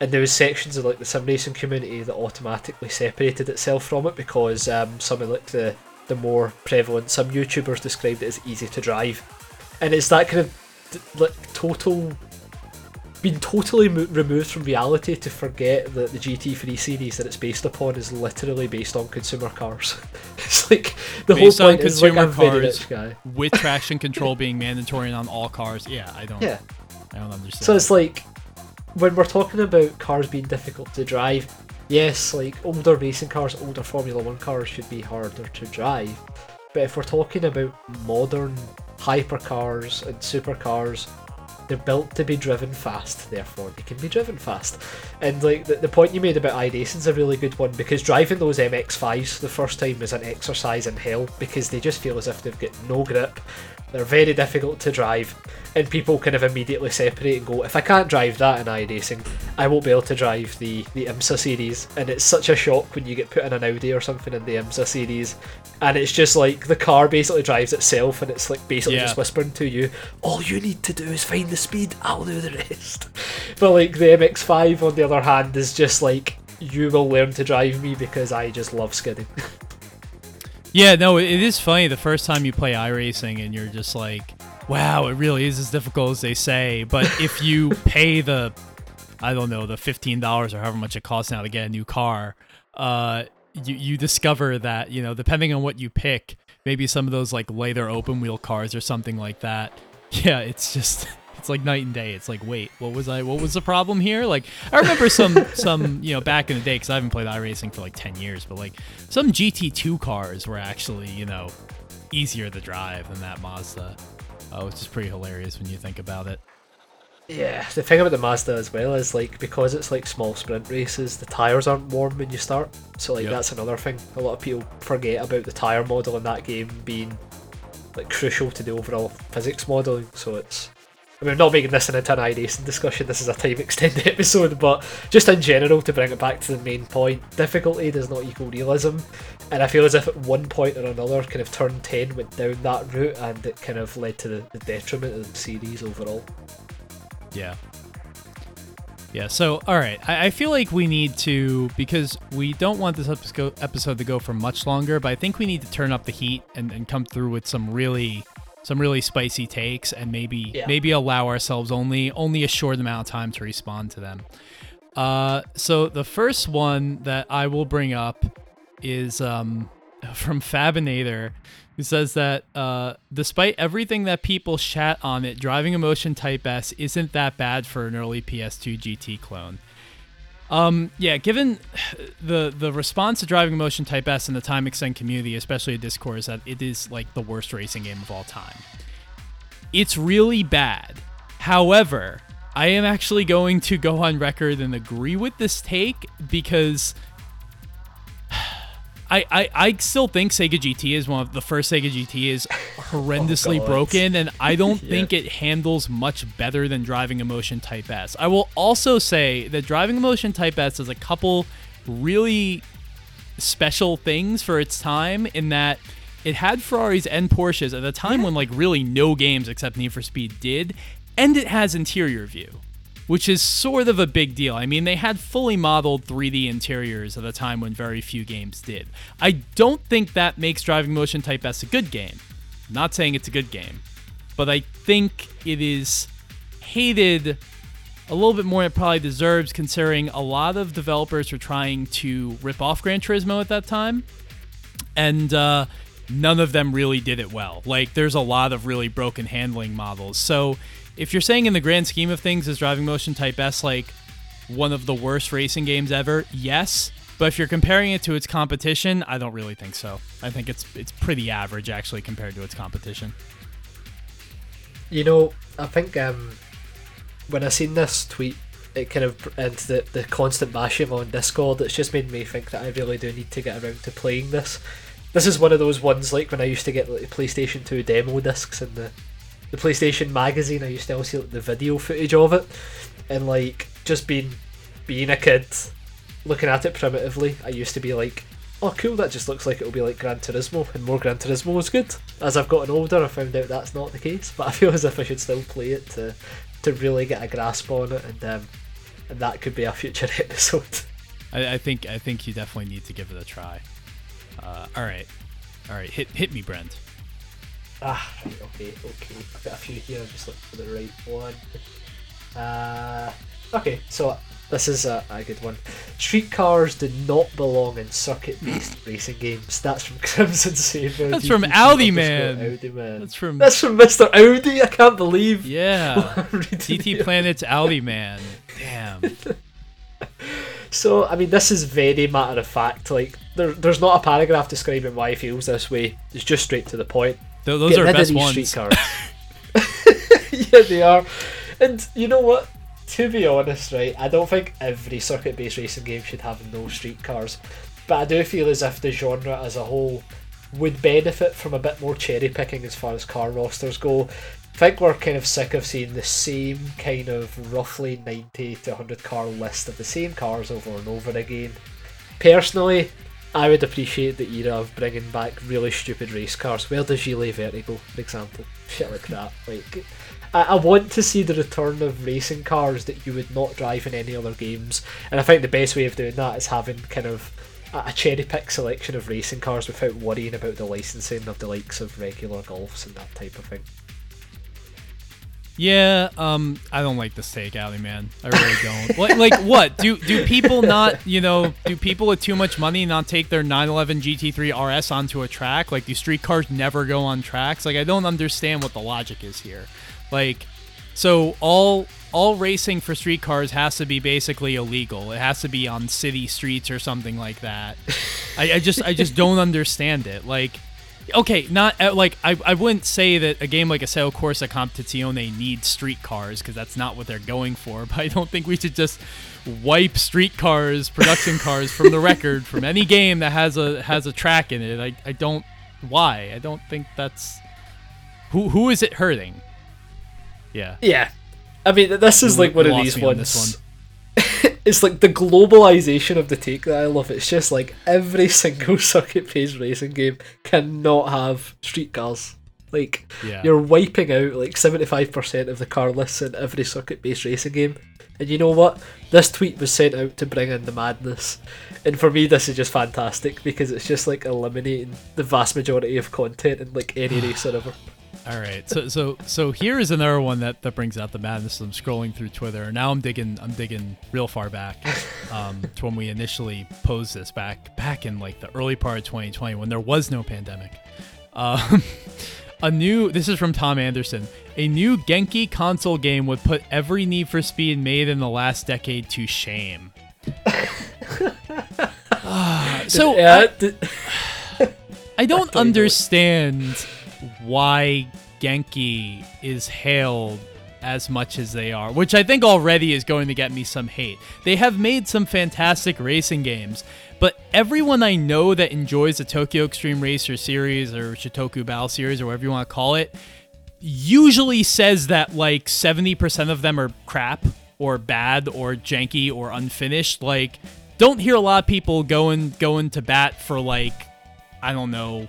and there was sections of like the sim racing community that automatically separated itself from it because um, some of like the the more prevalent some YouTubers described it as easy to drive, and it's that kind of like total been totally mo- removed from reality to forget that the GT3 series that it's based upon is literally based on consumer cars. it's like the Based whole on point is like consumer a very rich guy. with traction control being mandatory on all cars yeah i don't Yeah. i don't understand So it's like when we're talking about cars being difficult to drive, yes, like older racing cars, older Formula One cars should be harder to drive. But if we're talking about modern hypercars and supercars, they're built to be driven fast, therefore they can be driven fast. And like the, the point you made about iRacing's a really good one because driving those MX5s the first time is an exercise in hell because they just feel as if they've got no grip. They're very difficult to drive, and people kind of immediately separate and go, if I can't drive that in iRacing, I won't be able to drive the, the IMSA series. And it's such a shock when you get put in an Audi or something in the IMSA series, and it's just like the car basically drives itself, and it's like basically Yeah. just whispering to you, all you need to do is find the speed, I'll do the rest. But like the MX5 on the other hand is just like, you will learn to drive me because I just love skidding. Yeah, no, it is funny the first time you play iRacing and you're just like, wow, it really is as difficult as they say. But if you pay the, I don't know, the $15 or however much it costs now to get a new car, uh, you, you discover that, you know, depending on what you pick, maybe some of those like later open wheel cars or something like that, Yeah, it's just it's like night and day. It's like, wait, what was I? What was the problem here? Like, I remember some some you know back in the day because I haven't played iRacing for like ten years, but like some GT2 cars were actually you know easier to drive than that Mazda, uh, which is pretty hilarious when you think about it. Yeah, the thing about the Mazda as well is like because it's like small sprint races, the tires aren't warm when you start. So like Yep. that's another thing. A lot of people forget about the tire model in that game being like crucial to the overall physics modeling. So it's I mean, I'm not making this an iRacing discussion. This is a time extended episode, but just in general, to bring it back to the main point, difficulty does not equal realism, and I feel as if at one point or another, kind of turn ten went down that route, and it kind of led to the, the detriment of the series overall. Yeah. Yeah, so, all right. I, I feel like we need to, because we don't want this episode, episode to go for much longer, but I think we need to turn up the heat and, and come through with some really. Some really spicy takes, and maybe Yeah. maybe allow ourselves only only a short amount of time to respond to them. Uh, so the first one that I will bring up is um, from Fabinator, who says that uh, despite everything that people chat on it, driving emotion Type S isn't that bad for an early PS2 GT clone. Um, yeah, given the the response to driving emotion Type S in the time extend community, especially at Discord, is that it is like the worst racing game of all time. It's really bad. However, I am actually going to go on record and agree with this take because I, I, I still think Sega GT is one of the first Sega GT is oh, horrendously God. broken, and I don't Yeah. think it handles much better than Driving Emotion Type S. I will also say that Driving Emotion Type S has a couple really special things for its time in that it had Ferraris and Porsches at a time when like really no games except Need for Speed did, and it has interior view, which is sort of a big deal. I mean, they had fully modeled 3D interiors at a time when very few games did. I don't think that makes Driving Emotion Type S a good game. not saying it's a good game, but I think it is hated a little bit more than it probably deserves, considering a lot of developers were trying to rip off Gran Turismo at that time, and uh, none of them really did it well. Like, there's a lot of really broken handling models. So, if you're saying in the grand scheme of things, is Driving Emotion Type S like one of the worst racing games ever? Yes. But if you're comparing it to its competition, I don't really think so. I think it's it's pretty average actually compared to its competition. You know, I think um, when I seen this tweet, it kind of and the the constant bashing on Discord, it's just made me think that I really do need to get around to playing this. This is one of those ones like when I used to get like PlayStation Two demo discs and the the PlayStation magazine. I used to also see like, the video footage of it, and like just being being a kid, looking at it primitively. I used to be like, oh cool, that just looks like it'll be like Gran Turismo, and more Gran Turismo was good. As I've gotten older, I found out that's not the case, but I feel as if I should still play it to to really get a grasp on it, and um, and that could be a future episode. I, I think I think you definitely need to give it a try. Uh, all right, all right, hit hit me, Brent. Ah, right, okay, okay. I've got a few here. I'm just looking for the right one. Uh, okay, so this is a, a good one. Streetcars do not belong in circuit-based racing games. That's from Crimson Saber. That's from DTC Audi Man. Audi Man. That's from That's from Mr. Audi. I can't believe. yeah, I'm DT here. Planet's Audi Man. Damn. So, I mean, this is very matter of fact. Like, there, there's not a paragraph describing why he feels this way. It's just straight to the point. Th- those Get are best ones. streetcars. yeah, they are. And you know what? To be honest, right, I don't think every circuit-based racing game should have no street cars, but I do feel as if the genre as a whole would benefit from a bit more cherry picking as far as car rosters go. I think we're kind of sick of seeing the same kind of roughly 90 to 100 car list of the same cars over and over again. Personally, I would appreciate the era of bringing back really stupid race cars. Where does Gillet Vertigo, for example? Shit like that. Like, I, I want to see the return of racing cars that you would not drive in any other games. And I think the best way of doing that is having kind of a, a cherry pick selection of racing cars without worrying about the licensing of the likes of regular golfs and that type of thing. Yeah, um, I don't like this take, alley man. I really don't. like, like what? Do do people not, you know, do people with too much money not take their 911 GT3 RS onto a track? Like, do street cars never go on tracks? Like, I don't understand what the logic is here. Like, so all all racing for street cars has to be basically illegal. It has to be on city streets or something like that. I, I just I just don't understand it. Like okay, not uh, like I, I wouldn't say that a game like Assetto Corsa Competizione needs street cars because that's not what they're going for. But I don't think we should just wipe street cars, production cars from the record from any game that has a has a track in it. I, I don't why I don't think that's who who is it hurting? Yeah. Yeah. I mean, this is like one of these ones it's like the globalization of the take that I love. It's just like every single circuit based racing game cannot have street cars. Like yeah. you're wiping out like seventy five percent of the car lists in every circuit based racing game. And you know what? This tweet was sent out to bring in the madness. And for me this is just fantastic because it's just like eliminating the vast majority of content in like any racer ever. All right, so so so here is another one that, that brings out the madness. I'm scrolling through Twitter. And now I'm digging I'm digging real far back um, to when we initially posed this back back in like the early part of 2020 when there was no pandemic. Um, a new this is from Tom Anderson. A new Genki console game would put every Need for Speed made in the last decade to shame. uh, so yeah, I, I don't understand why Genki is hailed as much as they are, which I think already is going to get me some hate. They have made some fantastic racing games, but everyone I know that enjoys the Tokyo Extreme Racer series or Shutokou Battle series or whatever you want to call it usually says that like 70% of them are crap or bad or janky or unfinished. Like don't hear a lot of people going going to bat for like I don't know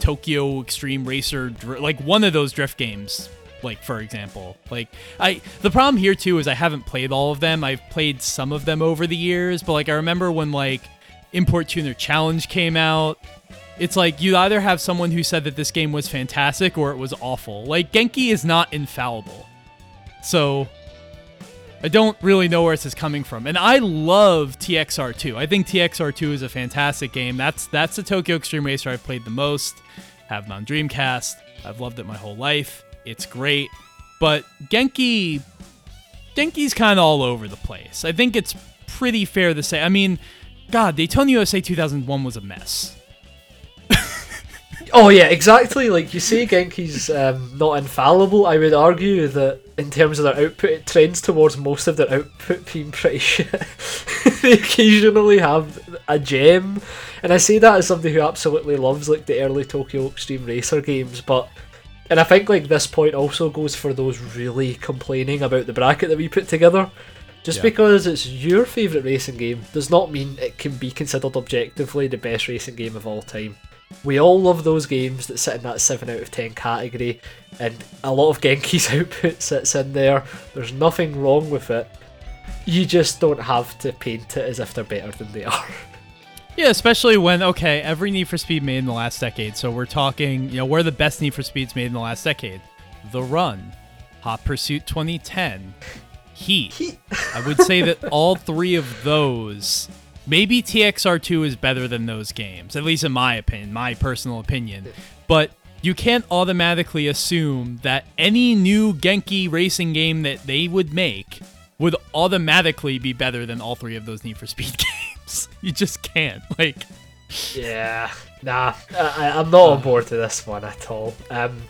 Tokyo Extreme Racer, like one of those drift games. Like for example, like I the problem here too is I haven't played all of them. I've played some of them over the years, but like I remember when like Import Tuner Challenge came out. It's like you either have someone who said that this game was fantastic or it was awful. Like Genki is not infallible. So I don't really know where this is coming from. And I love TXR2. I think TXR2 is a fantastic game. That's that's the Tokyo Extreme Racer I've played the most. Have it on Dreamcast. I've loved it my whole life. It's great. But Genki Genki's kind of all over the place. I think it's pretty fair to say. I mean, God, Daytona USA 2001 was a mess. Oh yeah, exactly. Like you say, Genki's um, not infallible. I would argue that in terms of their output, it trends towards most of their output being pretty shit. they occasionally have a gem, and I say that as somebody who absolutely loves like the early Tokyo Extreme Racer games, but. And I think like this point also goes for those really complaining about the bracket that we put together. Just yeah. because it's your favourite racing game does not mean it can be considered objectively the best racing game of all time. We all love those games that sit in that 7 out of 10 category, and a lot of Genki's output sits in there. There's nothing wrong with it. You just don't have to paint it as if they're better than they are. Yeah, especially when okay, every Need for Speed made in the last decade. So we're talking, you know, where are the best Need for Speeds made in the last decade? The Run, Hot Pursuit 2010, Heat. Heat. I would say that all three of those Maybe TXR2 is better than those games, at least in my opinion, my personal opinion. But you can't automatically assume that any new Genki racing game that they would make would automatically be better than all three of those Need for Speed games. you just can't. Like, yeah, nah, I, am not on board to this one at all. Um,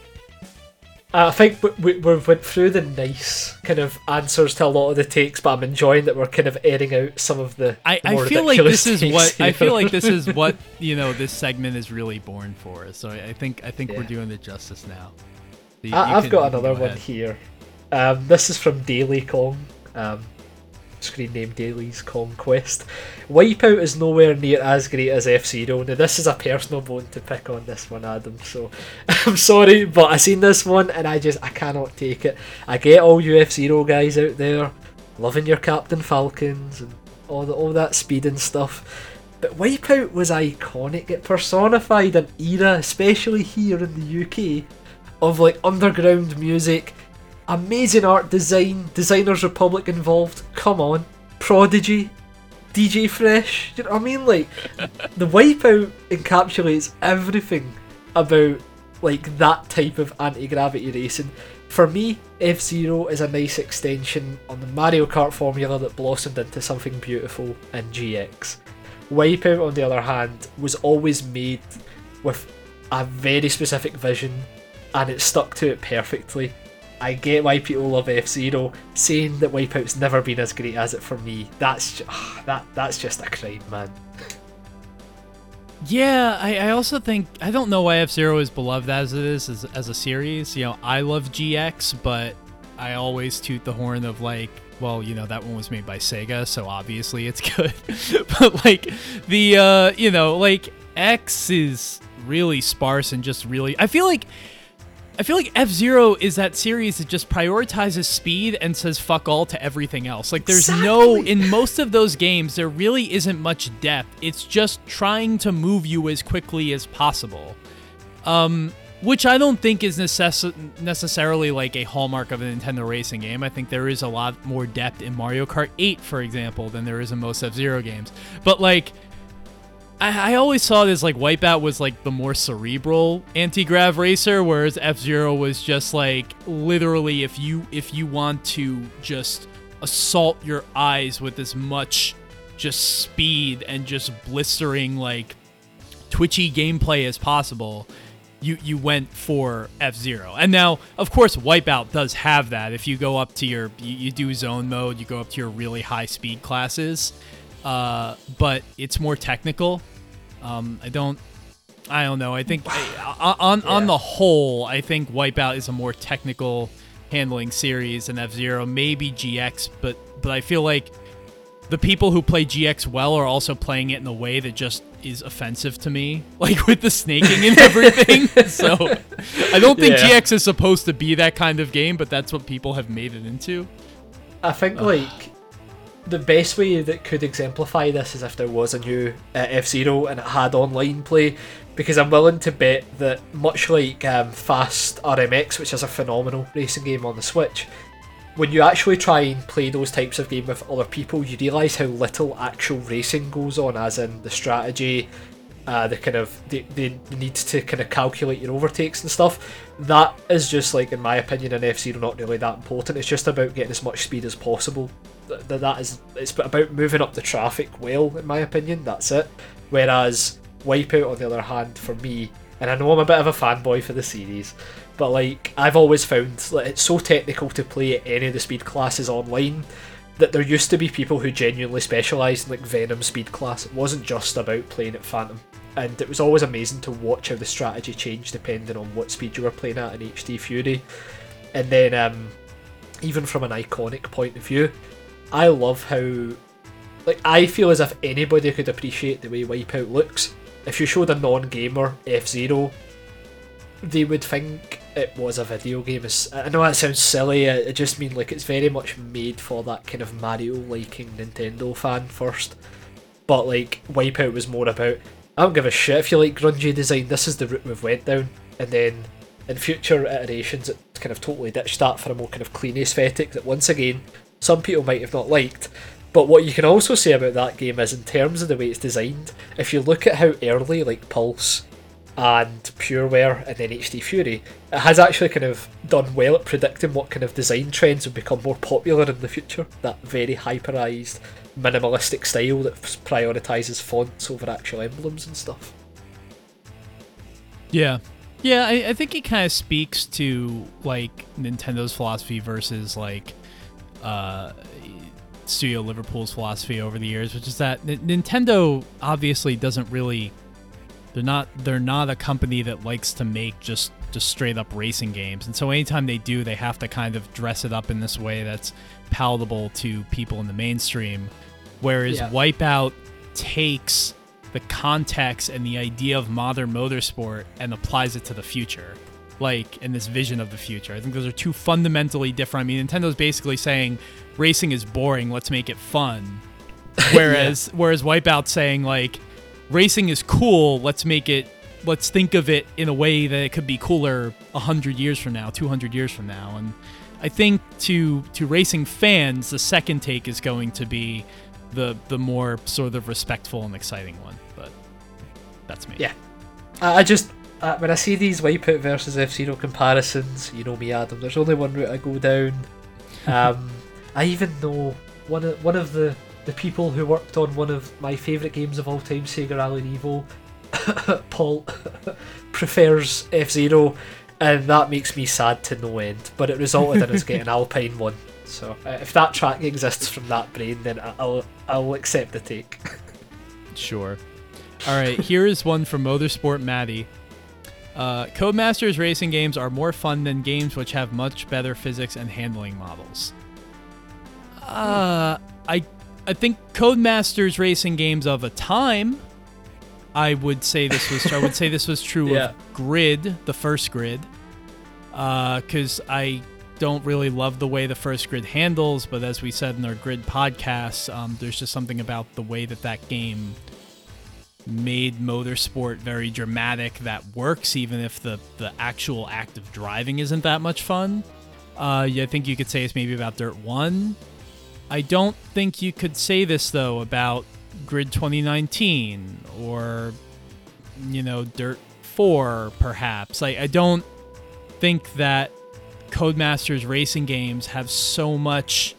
I think we, we went through the nice kind of answers to a lot of the takes, but I'm enjoying that we're kind of airing out some of the. I, I feel like this is what here. I feel like this is what you know this segment is really born for. So I think I think yeah. we're doing it justice now. you, I, have got another go one here. Um, this is from Daily Kong. Um, screen name Daily's Conquest. Wipeout is nowhere near as great as F Zero. Now, this is a personal bone to pick on this one, Adam, so I'm sorry, but I seen this one and I just I cannot take it. I get all you F Zero guys out there loving your Captain Falcons and all, the, all that speed and stuff. But Wipeout was iconic. It personified an era, especially here in the UK, of like underground music amazing art design, Designers Republic involved. Come on, Prodigy, DJ Fresh. You know what I mean? Like the Wipeout encapsulates everything about like that type of anti-gravity racing. For me, F Zero is a nice extension on the Mario Kart formula that blossomed into something beautiful in GX. Wipeout, on the other hand, was always made with a very specific vision and it stuck to it perfectly. I get why people love F Zero. Saying that Wipeout's never been as great as it for me, that's ju- that that's just a crime, man. Yeah, I, I also think I don't know why F Zero is beloved as it is as, as a series. You know, I love GX, but I always toot the horn of like, well, you know, that one was made by Sega, so obviously it's good. but like the uh, you know, like X is really sparse and just really I feel like I feel like F Zero is that series that just prioritizes speed and says fuck all to everything else. Like there's no in most of those games there really isn't much depth. It's just trying to move you as quickly as possible. Um which I don't think is necess- necessarily like a hallmark of a Nintendo racing game. I think there is a lot more depth in Mario Kart 8, for example, than there is in most F Zero games. But like, I, I always saw this like Wipeout was like the more cerebral anti-grav racer, whereas F Zero was just like literally if you if you want to just assault your eyes with as much just speed and just blistering like twitchy gameplay as possible, you you went for F Zero. And now, of course, Wipeout does have that. If you go up to your you, you do zone mode, you go up to your really high speed classes, uh, but it's more technical. Um, I don't. I don't know. I think I- on on the whole, I think Wipeout is a more technical handling series than F Zero, maybe GX, but but I feel like the people who play GX well are also playing it in a way that just is offensive to me, like with the snaking and everything. so I don't think Yeah. GX is supposed to be that kind of game, but that's what people have made it into. I think like the best way that could exemplify this is if there was a new uh, F Zero and it had online play, because I'm willing to bet that much like um, Fast RMX, which is a phenomenal racing game on the Switch, when you actually try and play those types of game with other people, you realise how little actual racing goes on, as in the strategy, uh, the kind of the, the need to kind of calculate your overtakes and stuff. That is just like, in my opinion, in F Zero not really that important. It's just about getting as much speed as possible. Th- th- that is, it's about moving up the traffic well, in my opinion. That's it. Whereas Wipeout, on the other hand, for me, and I know I'm a bit of a fanboy for the series, but like I've always found like, it's so technical to play any of the speed classes online that there used to be people who genuinely specialised in like Venom speed class. It wasn't just about playing at Phantom. And it was always amazing to watch how the strategy changed depending on what speed you were playing at in HD Fury. And then um, even from an iconic point of view, I love how like I feel as if anybody could appreciate the way Wipeout looks. If you showed a non-gamer F Zero, they would think it was a video game. I know that sounds silly. I just mean like it's very much made for that kind of Mario-liking Nintendo fan first. But like Wipeout was more about I don't give a shit if you like grungy design. This is the route we've went down, and then in future iterations, it kind of totally ditched that for a more kind of clean aesthetic that once again some people might have not liked. But what you can also say about that game is, in terms of the way it's designed, if you look at how early like Pulse and Pureware and then HD Fury, it has actually kind of done well at predicting what kind of design trends would become more popular in the future. That very hyperized, minimalistic style that prioritizes fonts over actual emblems and stuff. Yeah. Yeah, I, I think it kind of speaks to like Nintendo's philosophy versus like uh, Studio Liverpool's philosophy over the years, which is that N- Nintendo obviously doesn't really they're not they're not a company that likes to make just just straight up racing games. And so anytime they do, they have to kind of dress it up in this way that's palatable to people in the mainstream. Whereas Yeah. Wipeout takes the context and the idea of modern motorsport and applies it to the future. Like in this vision of the future. I think those are two fundamentally different. I mean, Nintendo's basically saying racing is boring, let's make it fun. Whereas whereas Wipeout saying like racing is cool, let's make it let's think of it in a way that it could be cooler 100 years from now, 200 years from now. And I think to to racing fans, the second take is going to be the the more sort of respectful and exciting one. But that's me. Yeah. I just uh, when I see these Wipeout versus F Zero comparisons, you know me, Adam. There's only one route I go down. Um, I even know one of one of the the people who worked on one of my favourite games of all time, Sega Rally Revo. Paul prefers F Zero, and that makes me sad to no end. But it resulted in us getting Alpine one. So uh, if that track exists from that brain, then I'll I'll accept the take. Sure. All right, here is one from Motorsport Maddie. Uh, Codemasters racing games are more fun than games which have much better physics and handling models. Uh, I I think Codemasters racing games of a time. I would say this was I would say this was true Yeah. of Grid, the first Grid, because I don't really love the way the first Grid handles. But as we said in our Grid podcast, um, there's just something about the way that that game made motorsport very dramatic that works even if the the actual act of driving isn't that much fun. Uh, I think you could say it's maybe about Dirt 1. I don't think you could say this though about Grid 2019 or you know Dirt 4 perhaps. Like I don't think that Codemasters racing games have so much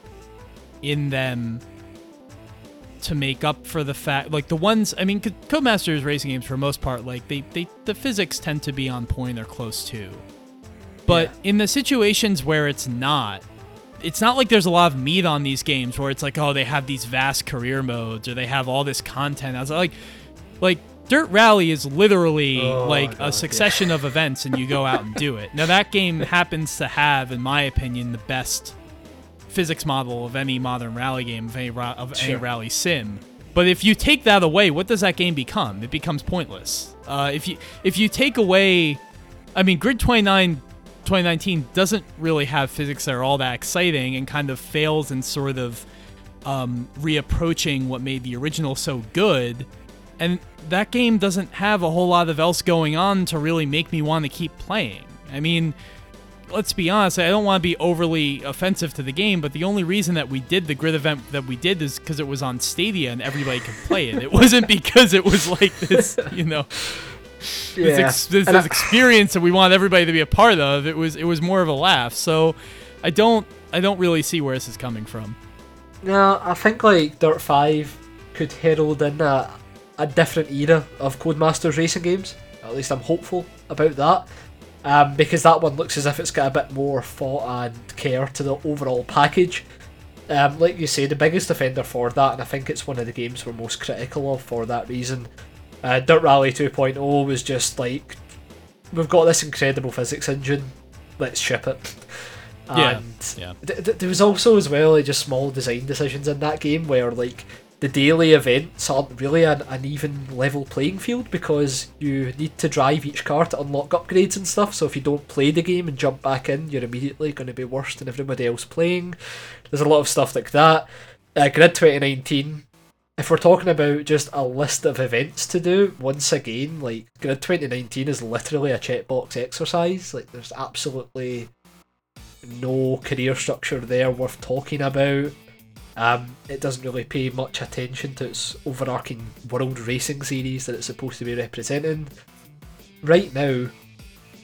in them to make up for the fact like the ones I mean Codemasters racing games for the most part like they, they the physics tend to be on point or close to. But Yeah. in the situations where it's not it's not like there's a lot of meat on these games where it's like oh they have these vast career modes or they have all this content. I was like like Dirt Rally is literally Oh, like God, a succession of events and you go out and do it. Now that game happens to have in my opinion the best physics model of any modern rally game of any, ra- of any rally sim. But if you take that away, what does that game become? It becomes pointless. Uh, if you if you take away, I mean, Grid 29 2019 doesn't really have physics that are all that exciting and kind of fails in sort of um, reapproaching what made the original so good. And that game doesn't have a whole lot of else going on to really make me want to keep playing. I mean, let's be honest, I don't want to be overly offensive to the game, but the only reason that we did the grid event that we did is because it was on Stadia and everybody could play it. It wasn't because it was like this, you know, this, ex- this, this experience that we want everybody to be a part of. It was it was more of a laugh. So I don't I don't really see where this is coming from. No, I think like Dirt Five could herald in a, a different era of Codemasters racing games. At least I'm hopeful about that. Um, because that one looks as if it's got a bit more thought and care to the overall package. Um, like you say, the biggest offender for that, and I think it's one of the games we're most critical of for that reason. Uh, Dirt Rally 2.0 was just like, we've got this incredible physics engine, let's ship it. Yeah, And yeah. th- th- there was also as well like, just small design decisions in that game where like the daily events aren't really an, an even level playing field because you need to drive each car to unlock upgrades and stuff. So if you don't play the game and jump back in, you're immediately going to be worse than everybody else playing. There's a lot of stuff like that. Uh, Grid 2019. If we're talking about just a list of events to do, once again, like Grid 2019 is literally a checkbox exercise. Like there's absolutely no career structure there worth talking about. Um, it doesn't really pay much attention to its overarching world racing series that it's supposed to be representing. Right now,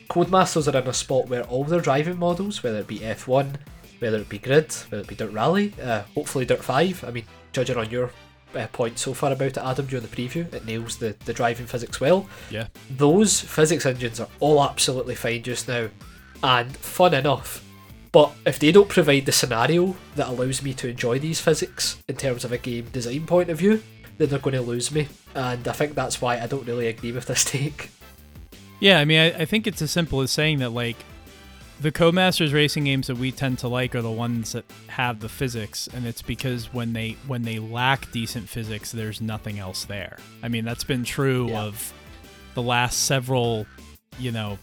Codemasters are in a spot where all their driving models, whether it be F1, whether it be Grid, whether it be Dirt Rally, uh, hopefully Dirt 5, I mean, judging on your uh, point so far about it, Adam, during the preview, it nails the, the driving physics well Yeah. those physics engines are all absolutely fine just now and fun enough. But if they don't provide the scenario that allows me to enjoy these physics in terms of a game design point of view, then they're going to lose me. And I think that's why I don't really agree with this take. Yeah, I mean, I, I think it's as simple as saying that like the Codemasters racing games that we tend to like are the ones that have the physics, and it's because when they when they lack decent physics, there's nothing else there. I mean, that's been true Yeah. of the last several, you know,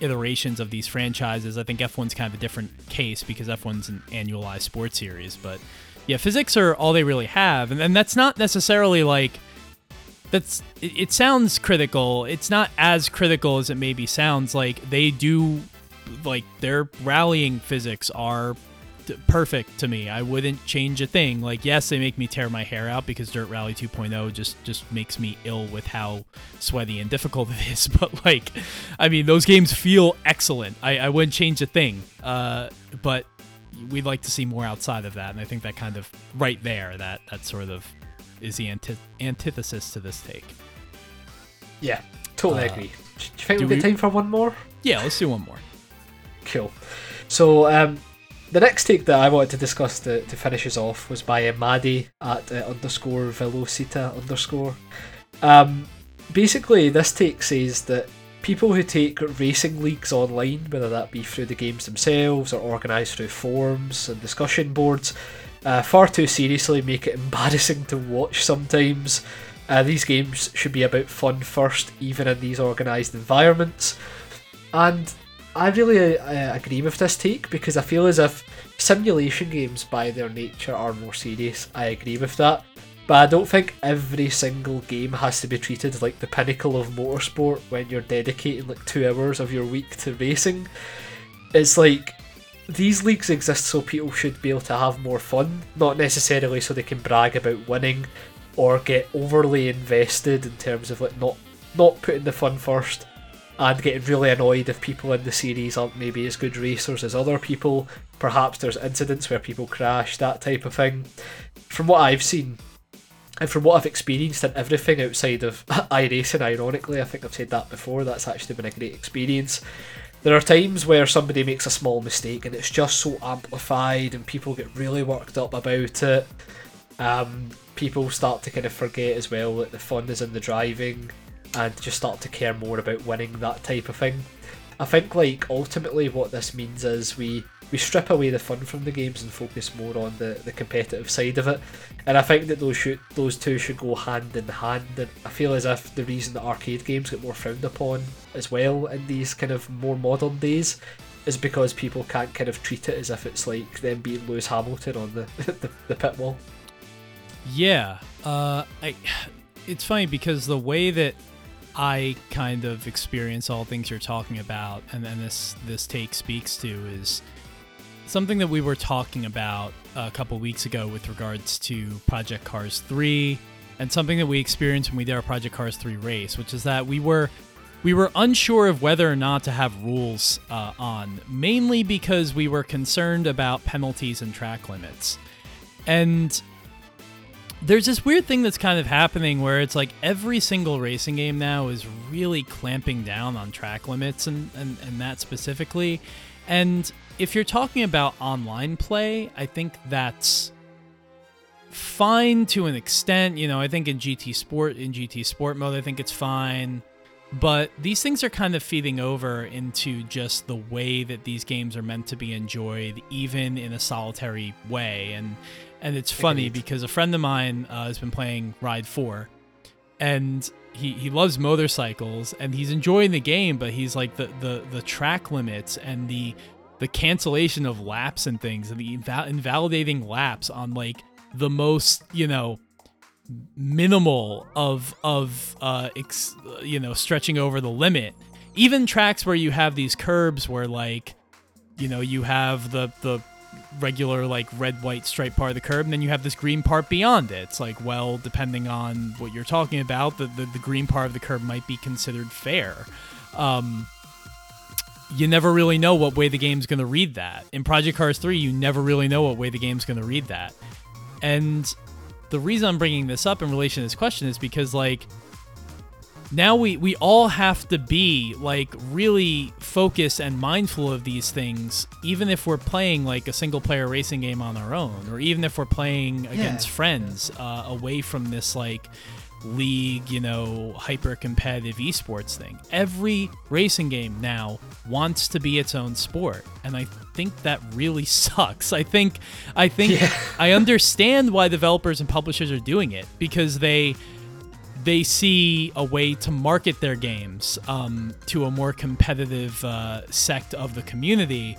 iterations of these franchises. I think F1's kind of a different case because F1's an annualized sports series, but yeah, physics are all they really have, and, and that's not necessarily like that's it, it sounds critical. It's not as critical as it maybe sounds. Like they do like their rallying physics are perfect to me. I wouldn't change a thing. Like, yes, they make me tear my hair out because Dirt Rally 2.0 just just makes me ill with how sweaty and difficult it is. But like, I mean, those games feel excellent. I, I wouldn't change a thing. Uh, but we'd like to see more outside of that, and I think that kind of right there, that that sort of is the anti- antithesis to this take. Yeah, totally uh, agree. Do you think we got time for one more? Yeah, let's do one more. Cool. So, um, the next take that I wanted to discuss to, to finish us off was by uh, Maddie at uh, underscore Velocita underscore. Um, basically, this take says that people who take racing leagues online, whether that be through the games themselves or organised through forums and discussion boards, uh, far too seriously make it embarrassing to watch sometimes. Uh, these games should be about fun first, even in these organised environments. And I really uh, agree with this take because I feel as if simulation games, by their nature, are more serious. I agree with that. But I don't think every single game has to be treated like the pinnacle of motorsport when you're dedicating like two hours of your week to racing. It's like these leagues exist so people should be able to have more fun, not necessarily so they can brag about winning or get overly invested in terms of like not not putting the fun first and getting really annoyed if people in the series aren't maybe as good racers as other people. Perhaps there's incidents where people crash, that type of thing. From what I've seen, and from what I've experienced in everything outside of iRacing, ironically, I think I've said that before, that's actually been a great experience. There are times where somebody makes a small mistake and it's just so amplified and people get really worked up about it. Um, people start to kind of forget as well that the fun is in the driving and just start to care more about winning that type of thing. I think like ultimately what this means is we we strip away the fun from the games and focus more on the, the competitive side of it. And I think that those should those two should go hand in hand. And I feel as if the reason that arcade games get more frowned upon as well in these kind of more modern days is because people can't kind of treat it as if it's like them being Lewis Hamilton on the the, the pit wall. Yeah, uh, I. It's funny because the way that I kind of experience all things you're talking about, and then this this take speaks to is something that we were talking about a couple weeks ago with regards to Project Cars 3, and something that we experienced when we did our Project Cars 3 race, which is that we were we were unsure of whether or not to have rules uh, on, mainly because we were concerned about penalties and track limits, and there's this weird thing that's kind of happening where it's like every single racing game now is really clamping down on track limits and, and, and that specifically. And if you're talking about online play, I think that's fine to an extent. You know, I think in GT Sport, in GT Sport mode, I think it's fine. But these things are kind of feeding over into just the way that these games are meant to be enjoyed, even in a solitary way. And and it's funny because a friend of mine uh, has been playing Ride 4 and he, he loves motorcycles and he's enjoying the game but he's like the, the, the track limits and the the cancellation of laps and things and the inval- invalidating laps on like the most you know minimal of of uh ex- you know stretching over the limit. Even tracks where you have these curbs where like you know you have the the regular like red white stripe part of the curb and then you have this green part beyond it. It's like well depending on what you're talking about the, the, the green part of the curb might be considered fair. Um, you never really know what way the game's going to read that. In project cars 3 you never really know what way the game's going to read that. And the reason i'm bringing this up in relation to this question is because like now we we all have to be like really focused and mindful of these things even if we're playing like a single player racing game on our own or even if we're playing against yeah. friends uh, away from this like league you know hyper competitive esports thing every racing game now wants to be its own sport and i think that really sucks i think i think yeah. i understand why developers and publishers are doing it because they they see a way to market their games um, to a more competitive uh, sect of the community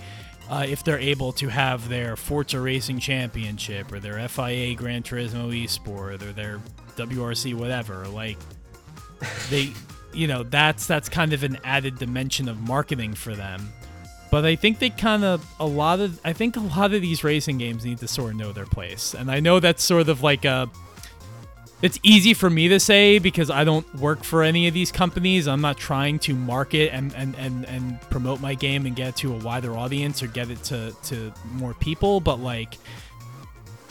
uh, if they're able to have their Forza Racing Championship or their FIA Gran Turismo Esport or their WRC whatever. Like they, you know, that's that's kind of an added dimension of marketing for them. but I think they kind of a lot of I think a lot of these racing games need to sort of know their place, and I know that's sort of like a. It's easy for me to say because I don't work for any of these companies. I'm not trying to market and, and, and, and promote my game and get it to a wider audience or get it to, to more people. But like,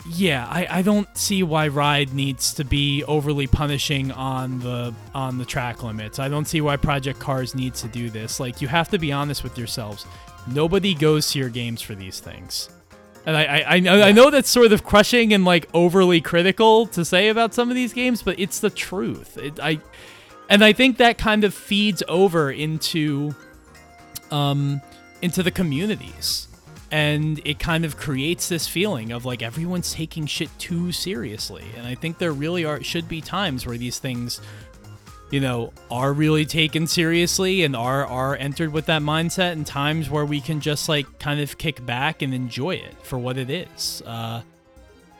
yeah, I, I don't see why Ride needs to be overly punishing on the on the track limits. I don't see why Project Cars needs to do this. Like you have to be honest with yourselves. Nobody goes to your games for these things. And I, I, I know I know that's sort of crushing and like overly critical to say about some of these games, but it's the truth. It, I and I think that kind of feeds over into um into the communities. And it kind of creates this feeling of like everyone's taking shit too seriously. And i think there really are should be times where these things you know are really taken seriously and are are entered with that mindset and times where we can just like kind of kick back and enjoy it for what it is uh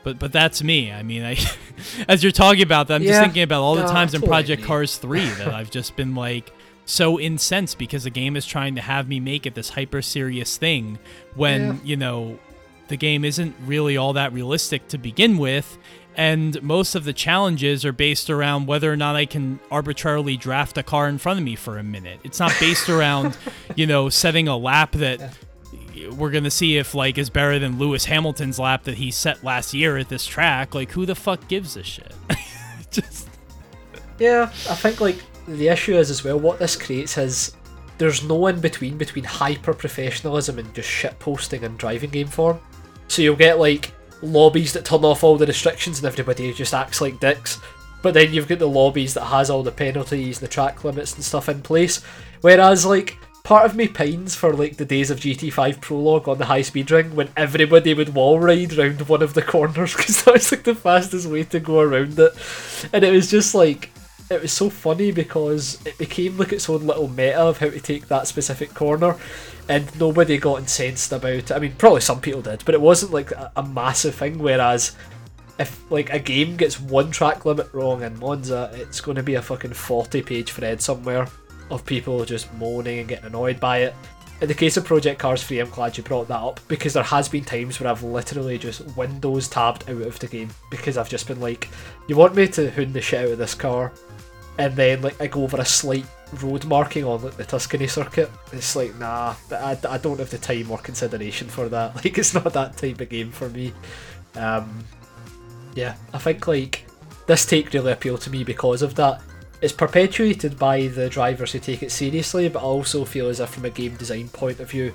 but but that's me. I mean, I as you're talking about that, I'm just thinking about all the times in Project. Cars 3 that I've just been like so incensed because the game is trying to have me make it this hyper serious thing when, Yeah. you know, the game isn't really all that realistic to begin with. And most of the challenges are based around whether or not I can arbitrarily draft a car in front of me for a minute. It's not based around, you know, setting a lap that we're gonna see if like is better than Lewis Hamilton's lap that he set last year at this track. Like, who the fuck gives a shit? Just Yeah, I think like the issue is as well what this creates is there's no in between between hyper professionalism and just shit posting and driving game form. So you'll get like lobbies that turn off all the restrictions and everybody just acts like dicks. But then you've got the lobbies that has all the penalties, the track limits and stuff in place. Whereas like part of me pines for like the days of GT5 prologue on the high speed ring when everybody would wall ride round one of the corners because that was like the fastest way to go around it. And it was just like it was so funny because it became like its own little meta of how to take that specific corner and nobody got incensed about it. I mean probably some people did, but it wasn't like a, a massive thing whereas if like a game gets one track limit wrong in Monza, it's going to be a fucking 40 page thread somewhere of people just moaning and getting annoyed by it. In the case of Project Cars 3, I'm glad you brought that up because there has been times where I've literally just Windows tabbed out of the game because I've just been like, you want me to hoon the shit out of this car, and then like I go over a slight road marking on like the Tuscany circuit. It's like nah, I, I don't have the time or consideration for that. Like it's not that type of game for me. Um, yeah, I think like this take really appealed to me because of that. It's perpetuated by the drivers who take it seriously, but I also feel as if from a game design point of view,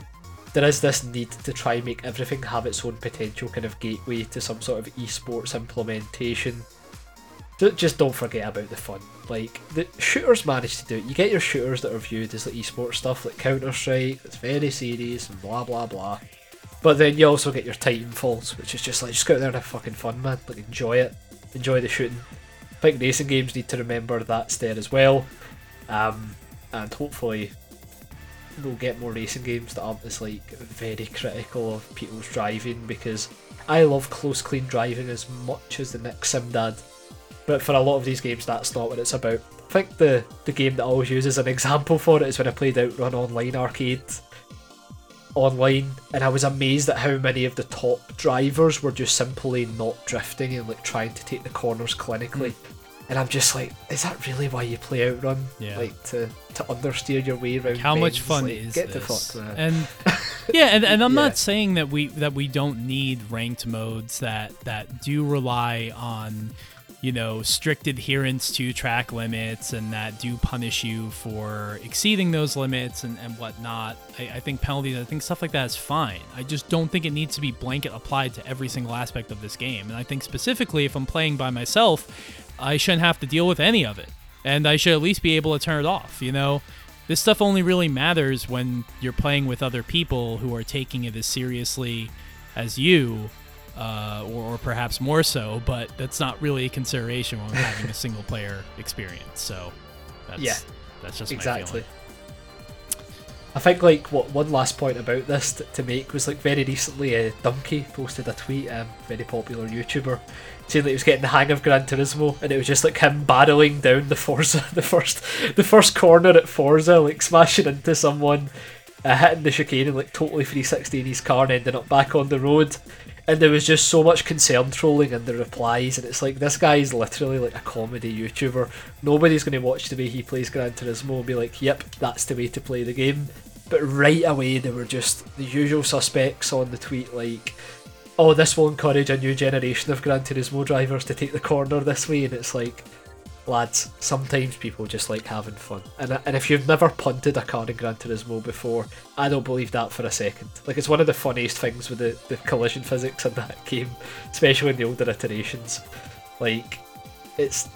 there is this need to try and make everything have its own potential kind of gateway to some sort of esports implementation. Ju- Just don't forget about the fun. Like the shooters manage to do it. You get your shooters that are viewed as like esports stuff, like Counter Strike. It's very serious and blah blah blah. But then you also get your Titanfalls, which is just like just go out there and have fucking fun, man. Like enjoy it, enjoy the shooting. I think racing games need to remember that's there as well, um, and hopefully we'll get more racing games that aren't as like very critical of people's driving because I love close, clean driving as much as the next Simdad. But for a lot of these games, that's not what it's about. I think the the game that I always use as an example for it is when I played Outrun Online Arcade online, and I was amazed at how many of the top drivers were just simply not drifting and like trying to take the corners clinically. Hmm. And I'm just like, is that really why you play Outrun? Yeah. Like to to understeer your way around. how much fun Like, is get this? the fuck. And yeah, and, and I'm Yeah. not saying that we that we don't need ranked modes that that do rely on you know strict adherence to track limits and that do punish you for exceeding those limits and, and whatnot. I, I think penalties, I think stuff like that is fine. I just don't think it needs to be blanket applied to every single aspect of this game. And I think specifically if I'm playing by myself, I shouldn't have to deal with any of it. And I should at least be able to turn it off, you know? This stuff only really matters when you're playing with other people who are taking it as seriously as you, uh, or, or perhaps more so, but that's not really a consideration when we're having a single player experience. So that's, Yeah, that's just my exactly. I think like what one last point about this t- to make was like very recently, uh, Donkey posted a tweet, um, very popular YouTuber, saying that he was getting the hang of Gran Turismo, and it was just like him barreling down the Monza, the first, the first corner at Monza, like smashing into someone, uh, hitting the chicane and like totally 360 in his car and ending up back on the road. And there was just so much concern trolling in the replies, and it's like this guy is literally like a comedy YouTuber. Nobody's going to watch the way he plays Gran Turismo and be like, "Yep, that's the way to play the game." But right away, there were just the usual suspects on the tweet, like, "Oh, this will encourage a new generation of Gran Turismo drivers to take the corner this way," and it's like, lads, sometimes people just like having fun. And, and if you've never punted a car in Gran Turismo before, I don't believe that for a second. Like, it's one of the funniest things with the, the collision physics in that game, especially in the older iterations. Like, it's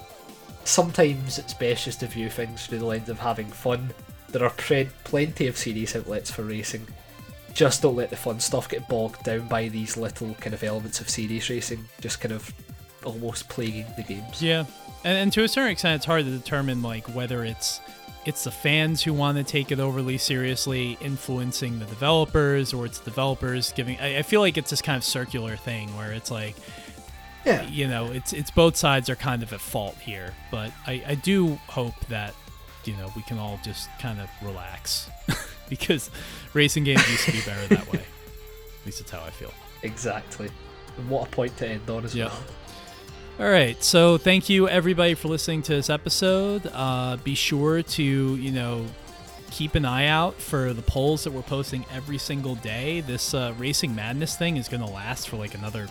sometimes it's best just to view things through the lens of having fun. There are pre- plenty of series outlets for racing. Just don't let the fun stuff get bogged down by these little kind of elements of series racing, just kind of almost plaguing the games. Yeah, and, and to a certain extent, it's hard to determine like whether it's it's the fans who want to take it overly seriously, influencing the developers, or it's developers giving. I, I feel like it's this kind of circular thing where it's like, Yeah. you know, it's it's both sides are kind of at fault here. But I, I do hope that you know we can all just kind of relax because racing games used to be better that way. At least that's how I feel. Exactly. And what a point to end on as Yeah. well. All right. So thank you everybody for listening to this episode. Uh, be sure to you know keep an eye out for the polls that we're posting every single day. This uh, Racing Madness thing is going to last for like another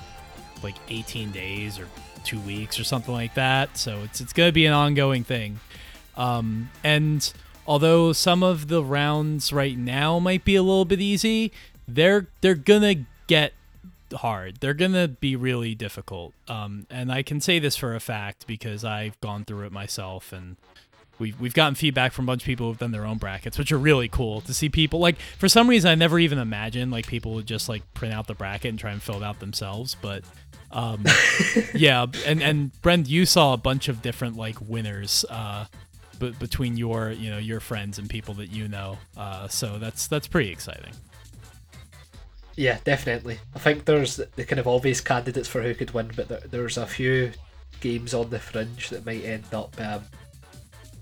like 18 days or two weeks or something like that. So it's it's going to be an ongoing thing. Um, and although some of the rounds right now might be a little bit easy, they're they're gonna get hard. They're gonna be really difficult. Um, and I can say this for a fact because I've gone through it myself, and we've we've gotten feedback from a bunch of people who've done their own brackets, which are really cool to see people like. For some reason, I never even imagined like people would just like print out the bracket and try and fill it out themselves, but. Um, yeah, and and Brent, you saw a bunch of different like winners uh, b- between your you know your friends and people that you know. Uh, so that's that's pretty exciting. Yeah, definitely. I think there's the kind of obvious candidates for who could win, but there, there's a few games on the fringe that might end up um,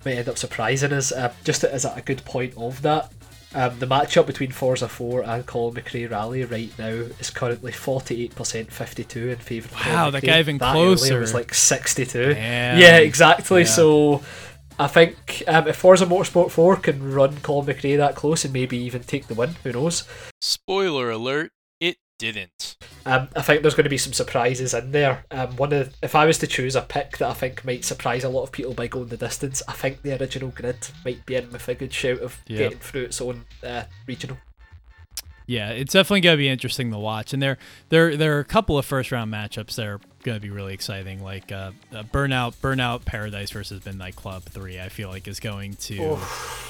might end up surprising us. Uh, just as a good point of that, um, the matchup between Forza 4 and Colin McRae Rally right now is currently 48% 52 in favour of Colin Wow, that McRae. guy even that was like 62. Damn. Yeah, exactly. Yeah. So I think um, if Forza Motorsport 4 can run Colin McRae that close and maybe even take the win, who knows? Spoiler alert, it didn't. Um, I think there's going to be some surprises in there. Um, one of if I was to choose a pick that I think might surprise a lot of people by going the distance, I think the original grid might be in with a good shout of Yep. getting through its own uh, regional. Yeah, it's definitely gonna be interesting to watch, and there there there are a couple of first round matchups that are gonna be really exciting, like uh, uh, Burnout Burnout Paradise versus Midnight Club Three. I feel like is going to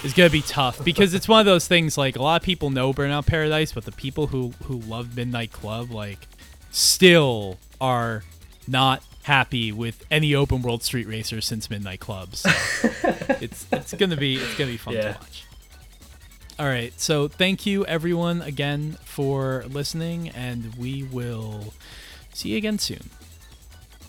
is gonna be tough because it's one of those things like a lot of people know Burnout Paradise, but the people who who love Midnight Club like still are not happy with any open world street racer since Midnight Club. So it's it's gonna be it's gonna be fun Yeah. to watch. All right, so thank you everyone again for listening, and we will see you again soon.